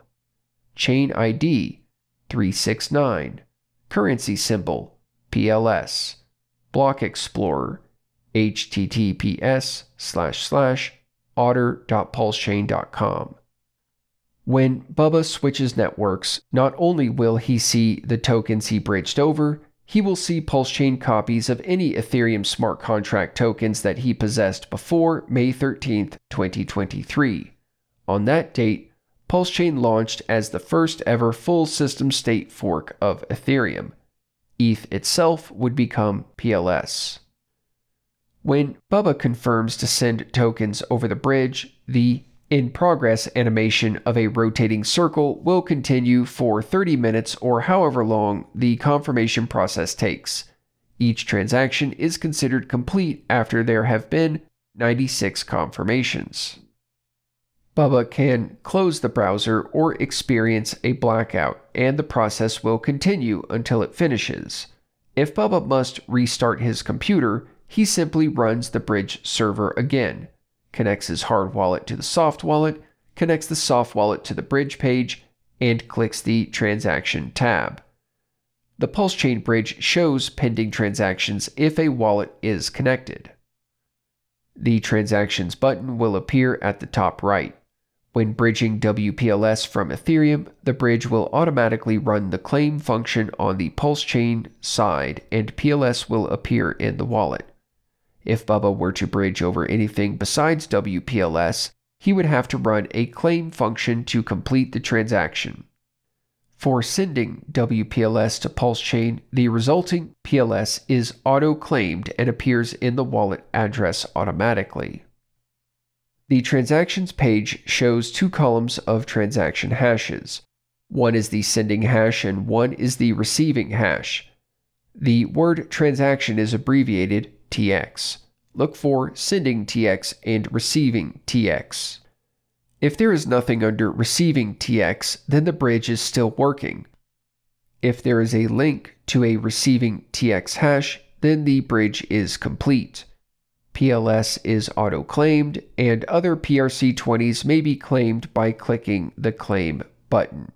Speaker 1: chain ID 369, currency symbol PLS, block explorer, https slash slash otter.pulsechain.com. When Bubba switches networks, not only will he see the tokens he bridged over, he will see PulseChain copies of any Ethereum smart contract tokens that he possessed before May 13, 2023. On that date, PulseChain launched as the first ever full system state fork of Ethereum. ETH itself would become PLS. When Bubba confirms to send tokens over the bridge, the in progress animation of a rotating circle will continue for 30 minutes or however long the confirmation process takes. Each transaction is considered complete after there have been 96 confirmations. Bubba can close the browser or experience a blackout, and the process will continue until it finishes. If Bubba must restart his computer, he simply runs the bridge server again connects his hard wallet to the soft wallet, connects the soft wallet to the bridge page, and clicks the Transaction tab. The Pulse Chain bridge shows pending transactions if a wallet is connected. The Transactions button will appear at the top right. When bridging WPLS from Ethereum, the bridge will automatically run the claim function on the Pulse Chain side and PLS will appear in the wallet. If Bubba were to bridge over anything besides WPLS, he would have to run a claim function to complete the transaction. For sending WPLS to PulseChain, the resulting PLS is auto claimed and appears in the wallet address automatically. The transactions page shows two columns of transaction hashes. One is the sending hash and one is the receiving hash. The word transaction is abbreviated TX. Look for sending TX and receiving TX. If there is nothing under receiving TX, then the bridge is still working. If there is a link to a receiving TX hash, then the bridge is complete. PLS is auto claimed, and other PRC20s may be claimed by clicking the Claim button.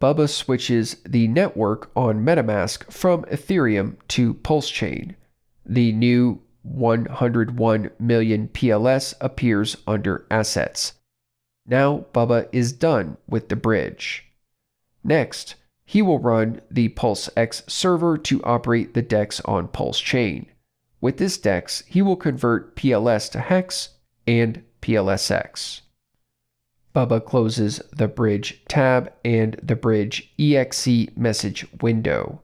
Speaker 1: Bubba switches the network on MetaMask from Ethereum to PulseChain. The new 101 million PLS appears under Assets. Now Bubba is done with the bridge. Next, he will run the PulseX server to operate the DEX on Pulse Chain. With this DEX, he will convert PLS to HEX and PLSX. Bubba closes the Bridge tab and the Bridge exe message window.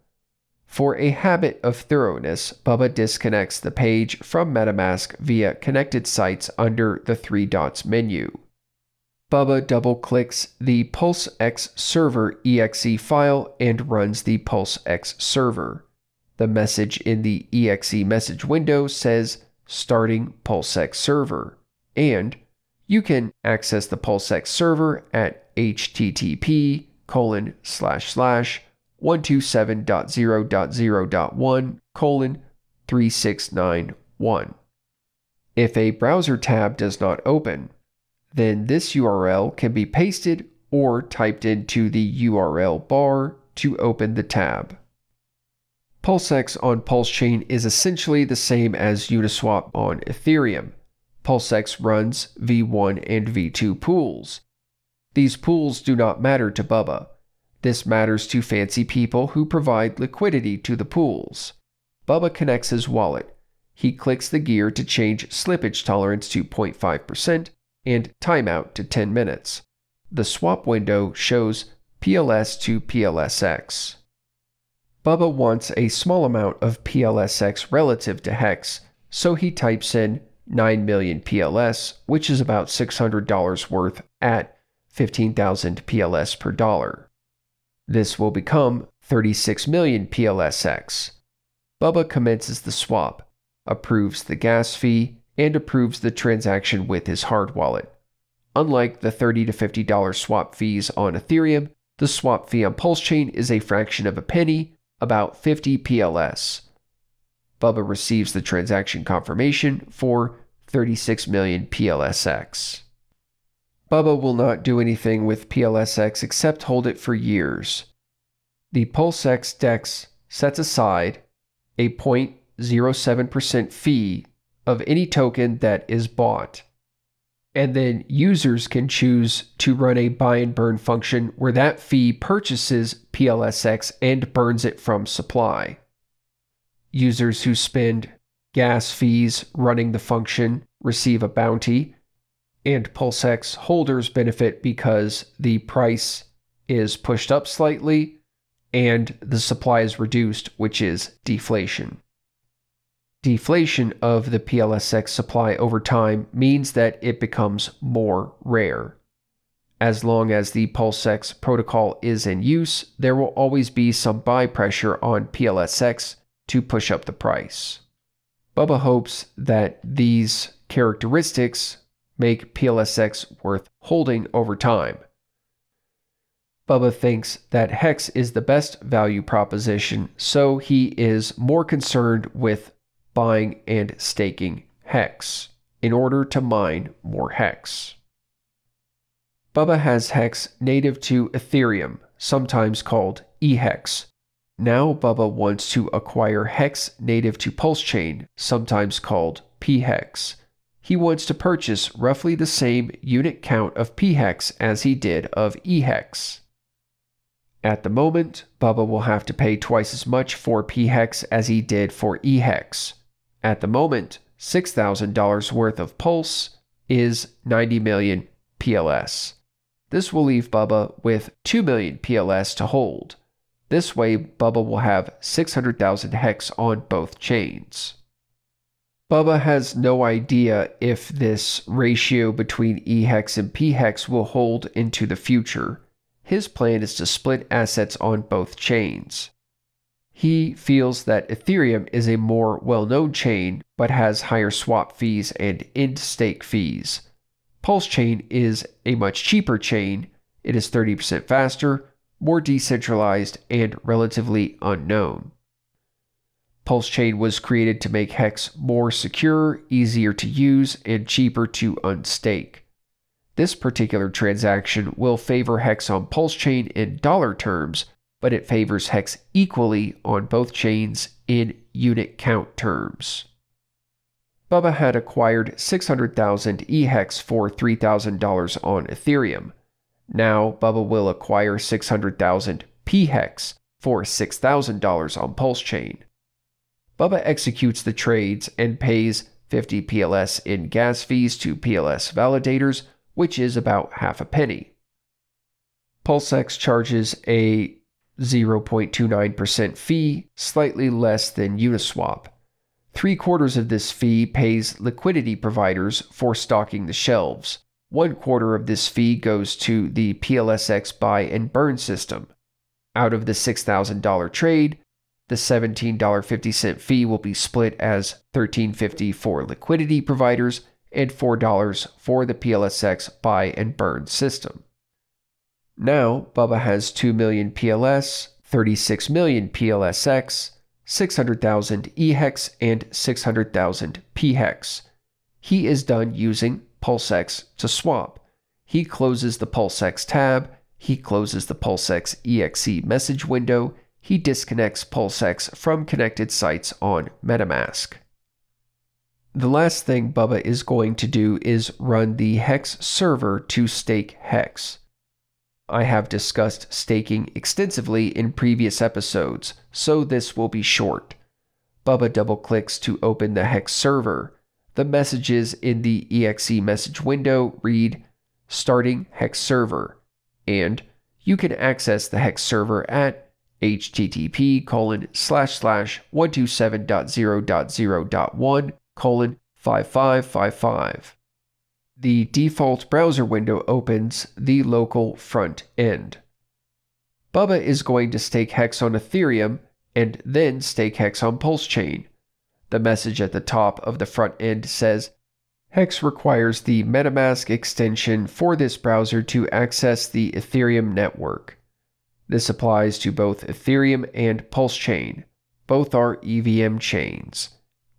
Speaker 1: For a habit of thoroughness, Bubba disconnects the page from MetaMask via connected sites under the three dots menu. Bubba double clicks the PulseX server exe file and runs the PulseX server. The message in the exe message window says starting PulseX server, and you can access the PulseX server at http colon slash slash 127.0.0.1 colon 3691. If a browser tab does not open, then this URL can be pasted or typed into the URL bar to open the tab. PulseX on PulseChain is essentially the same as Uniswap on Ethereum. PulseX runs V1 and V2 pools. These pools do not matter to Bubba. This matters to fancy people who provide liquidity to the pools. Bubba connects his wallet. He clicks the gear to change slippage tolerance to 0.5% and timeout to 10 minutes. The swap window shows PLS to PLSX. Bubba wants a small amount of PLSX relative to HEX, so he types in 9 million PLS, which is about $600 worth at 15,000 PLS per dollar. This will become 36 million PLSX. Bubba commences the swap, approves the gas fee, and approves the transaction with his hard wallet. Unlike the 30 to $50 swap fees on Ethereum, the swap fee on PulseChain is a fraction of a penny, about 50 PLS. Bubba receives the transaction confirmation for 36 million PLSX. Bubba will not do anything with PLSX except hold it for years. The PulseX DEX sets aside a 0.07% fee of any token that is bought. And then users can choose to run a buy and burn function where that fee purchases PLSX and burns it from supply. Users who spend gas fees running the function receive a bounty, and PulseX holders benefit because the price is pushed up slightly and the supply is reduced, which is deflation. Deflation of the PLSX supply over time means that it becomes more rare. As long as the PulseX protocol is in use, there will always be some buy pressure on PLSX to push up the price. Bubba hopes that these characteristics make PLSX worth holding over time. Bubba thinks that Hex is the best value proposition, so he is more concerned with buying and staking Hex in order to mine more Hex. Bubba has Hex native to Ethereum, sometimes called eHex. Now Bubba wants to acquire Hex native to Pulse Chain, sometimes called pHex he wants to purchase roughly the same unit count of pHex as he did of eHex. At the moment, Bubba will have to pay twice as much for pHex as he did for eHex. At the moment, $6,000 worth of Pulse is 90 million PLS. This will leave Bubba with 2 million PLS to hold. This way, Bubba will have 600,000 hex on both chains. Bubba has no idea if this ratio between eHex and pHex will hold into the future. His plan is to split assets on both chains. He feels that Ethereum is a more well known chain but has higher swap fees and end stake fees. Pulse Chain is a much cheaper chain. It is 30% faster, more decentralized, and relatively unknown. Pulse Chain was created to make Hex more secure, easier to use, and cheaper to unstake. This particular transaction will favor Hex on Pulse Chain in dollar terms, but it favors Hex equally on both chains in unit count terms. Bubba had acquired 600,000 eHex for $3,000 on Ethereum. Now, Bubba will acquire 600,000 pHex for $6,000 on Pulse Chain. Bubba executes the trades and pays 50 PLS in gas fees to PLS validators, which is about half a penny. PulseX charges a 0.29% fee, slightly less than Uniswap. Three quarters of this fee pays liquidity providers for stocking the shelves. One quarter of this fee goes to the PLSX buy and burn system. Out of the $6,000 trade, the $17.50 fee will be split as $13.50 for liquidity providers and $4 for the PLSX buy and burn system. Now, Bubba has 2 million PLS, 36 million PLSX, 600,000 eHex, and 600,000 pHex. He is done using PulseX to swap. He closes the PulseX tab, he closes the PulseX exe message window, he disconnects PulseX from connected sites on MetaMask. The last thing Bubba is going to do is run the Hex server to stake Hex. I have discussed staking extensively in previous episodes, so this will be short. Bubba double clicks to open the Hex server. The messages in the exe message window read Starting Hex server, and you can access the Hex server at http colon slash slash 127.0.0.1 colon 5555 the default browser window opens the local front end. Bubba is going to stake Hex on Ethereum and then stake Hex on Pulse Chain. The message at the top of the front end says Hex requires the MetaMask extension for this browser to access the Ethereum network. This applies to both Ethereum and Pulse Chain. Both are EVM chains.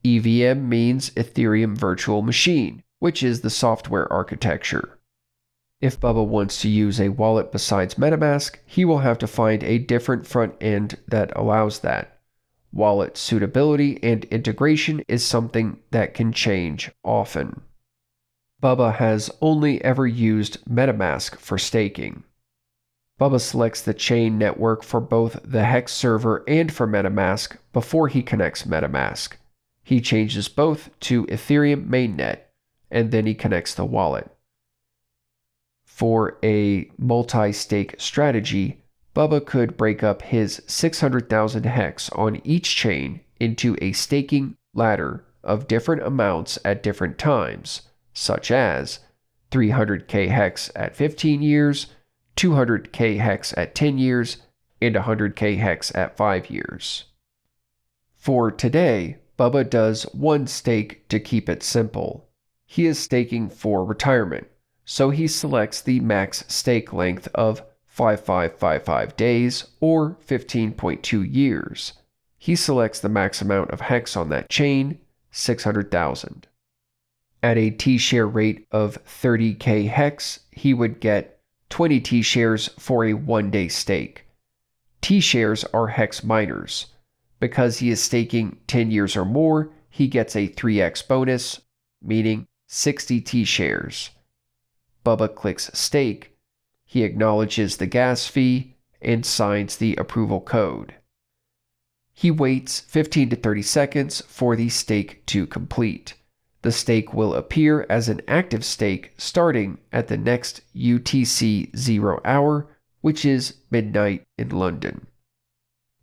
Speaker 1: EVM means Ethereum Virtual Machine which is the software architecture. If Bubba wants to use a wallet besides MetaMask, he will have to find a different front end that allows that. Wallet suitability and integration is something that can change often. Bubba has only ever used MetaMask for staking. Bubba selects the chain network for both the Hex server and for MetaMask before he connects MetaMask. He changes both to Ethereum mainnet and then he connects the wallet. For a multi stake strategy, Bubba could break up his 600,000 hex on each chain into a staking ladder of different amounts at different times, such as 300k hex at 15 years, 200k hex at 10 years, and 100k hex at 5 years. For today, Bubba does one stake to keep it simple he is staking for retirement, so he selects the max stake length of 5555 days or 15.2 years. He selects the max amount of hex on that chain, 600,000. At a T share rate of 30k hex, he would get 20 T shares for a one day stake. T shares are hex miners. Because he is staking 10 years or more, he gets a 3x bonus, meaning 60 T shares. Bubba clicks stake. He acknowledges the gas fee and signs the approval code. He waits 15 to 30 seconds for the stake to complete. The stake will appear as an active stake starting at the next UTC 0 hour, which is midnight in London.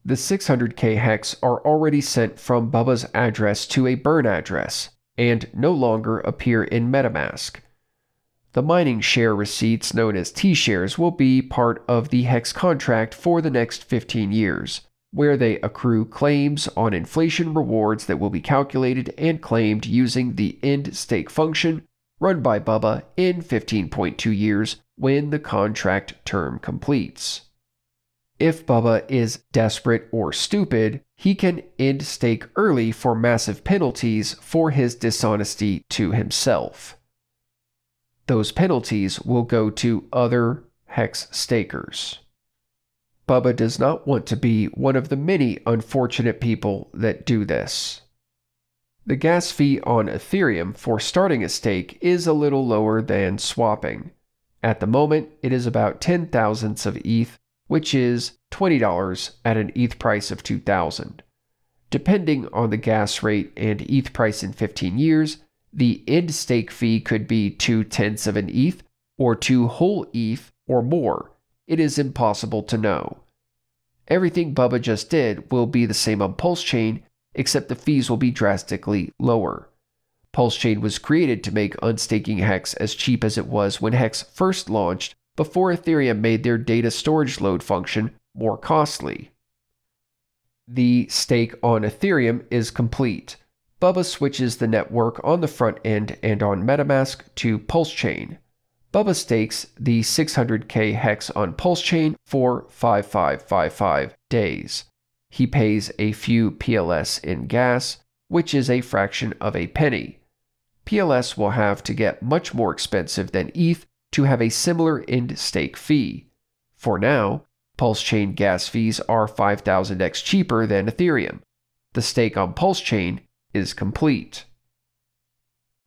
Speaker 1: The 600k hex are already sent from Bubba's address to a burn address, and no longer appear in MetaMask. The mining share receipts, known as T shares, will be part of the HEX contract for the next 15 years, where they accrue claims on inflation rewards that will be calculated and claimed using the end stake function run by Bubba in 15.2 years when the contract term completes. If Bubba is desperate or stupid, he can end stake early for massive penalties for his dishonesty to himself. Those penalties will go to other hex stakers. Bubba does not want to be one of the many unfortunate people that do this. The gas fee on Ethereum for starting a stake is a little lower than swapping. At the moment, it is about 10 thousandths of ETH, which is $20 at an ETH price of 2000. Depending on the gas rate and ETH price in 15 years, the end stake fee could be 2 tenths of an ETH or 2 whole ETH or more. It is impossible to know. Everything Bubba just did will be the same on Pulse Chain except the fees will be drastically lower. Pulse Chain was created to make unstaking Hex as cheap as it was when Hex first launched before Ethereum made their data storage load function more costly. The stake on Ethereum is complete. Bubba switches the network on the front end and on MetaMask to PulseChain. Bubba stakes the 600k hex on Pulse Chain for 5555 days. He pays a few PLS in gas, which is a fraction of a penny. PLS will have to get much more expensive than ETH to have a similar end stake fee. For now, Pulse Chain gas fees are 5000x cheaper than Ethereum. The stake on Pulse Chain is complete.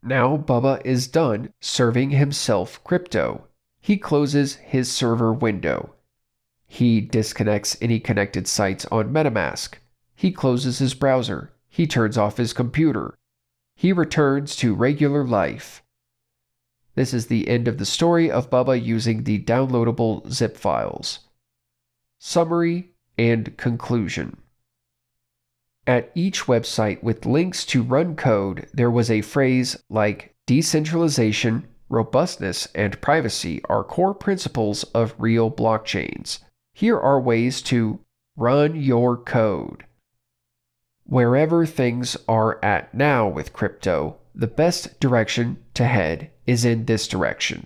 Speaker 1: Now Bubba is done serving himself crypto. He closes his server window. He disconnects any connected sites on MetaMask. He closes his browser. He turns off his computer. He returns to regular life. This is the end of the story of Bubba using the downloadable zip files. Summary and conclusion. At each website with links to run code, there was a phrase like decentralization, robustness, and privacy are core principles of real blockchains. Here are ways to run your code. Wherever things are at now with crypto, the best direction to head is in this direction.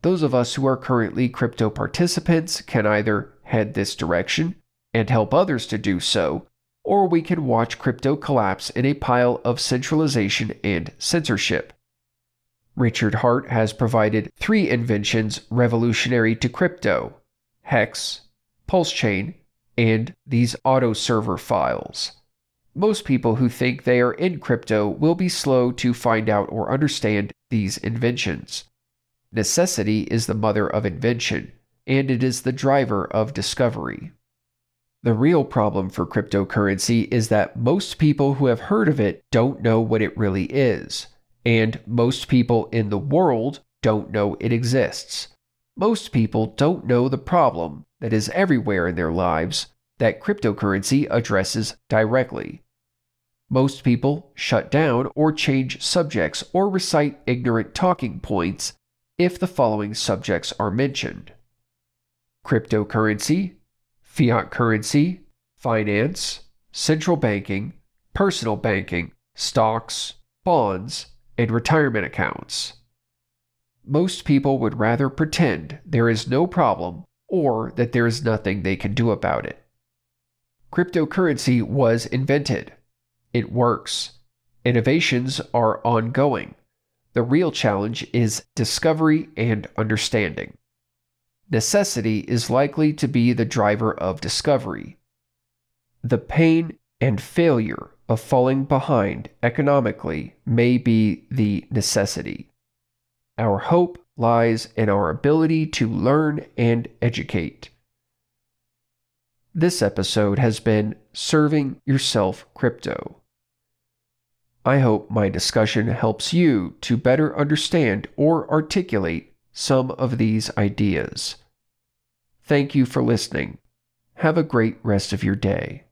Speaker 1: Those of us who are currently crypto participants can either head this direction and help others to do so, or we can watch crypto collapse in a pile of centralization and censorship. Richard Heart has provided three inventions revolutionary to crypto Hex, Pulse Chain, and these auto server files. Most people who think they are in crypto will be slow to find out or understand these inventions. Necessity is the mother of invention, and it is the driver of discovery. The real problem for cryptocurrency is that most people who have heard of it don't know what it really is, and most people in the world don't know it exists. Most people don't know the problem that is everywhere in their lives that cryptocurrency addresses directly. Most people shut down or change subjects or recite ignorant talking points if the following subjects are mentioned cryptocurrency, fiat currency, finance, central banking, personal banking, stocks, bonds, and retirement accounts. Most people would rather pretend there is no problem or that there is nothing they can do about it. Cryptocurrency was invented. It works. Innovations are ongoing. The real challenge is discovery and understanding. Necessity is likely to be the driver of discovery. The pain and failure of falling behind economically may be the necessity. Our hope lies in our ability to learn and educate. This episode has been Serving Yourself Crypto. I hope my discussion helps you to better understand or articulate some of these ideas. Thank you for listening. Have a great rest of your day.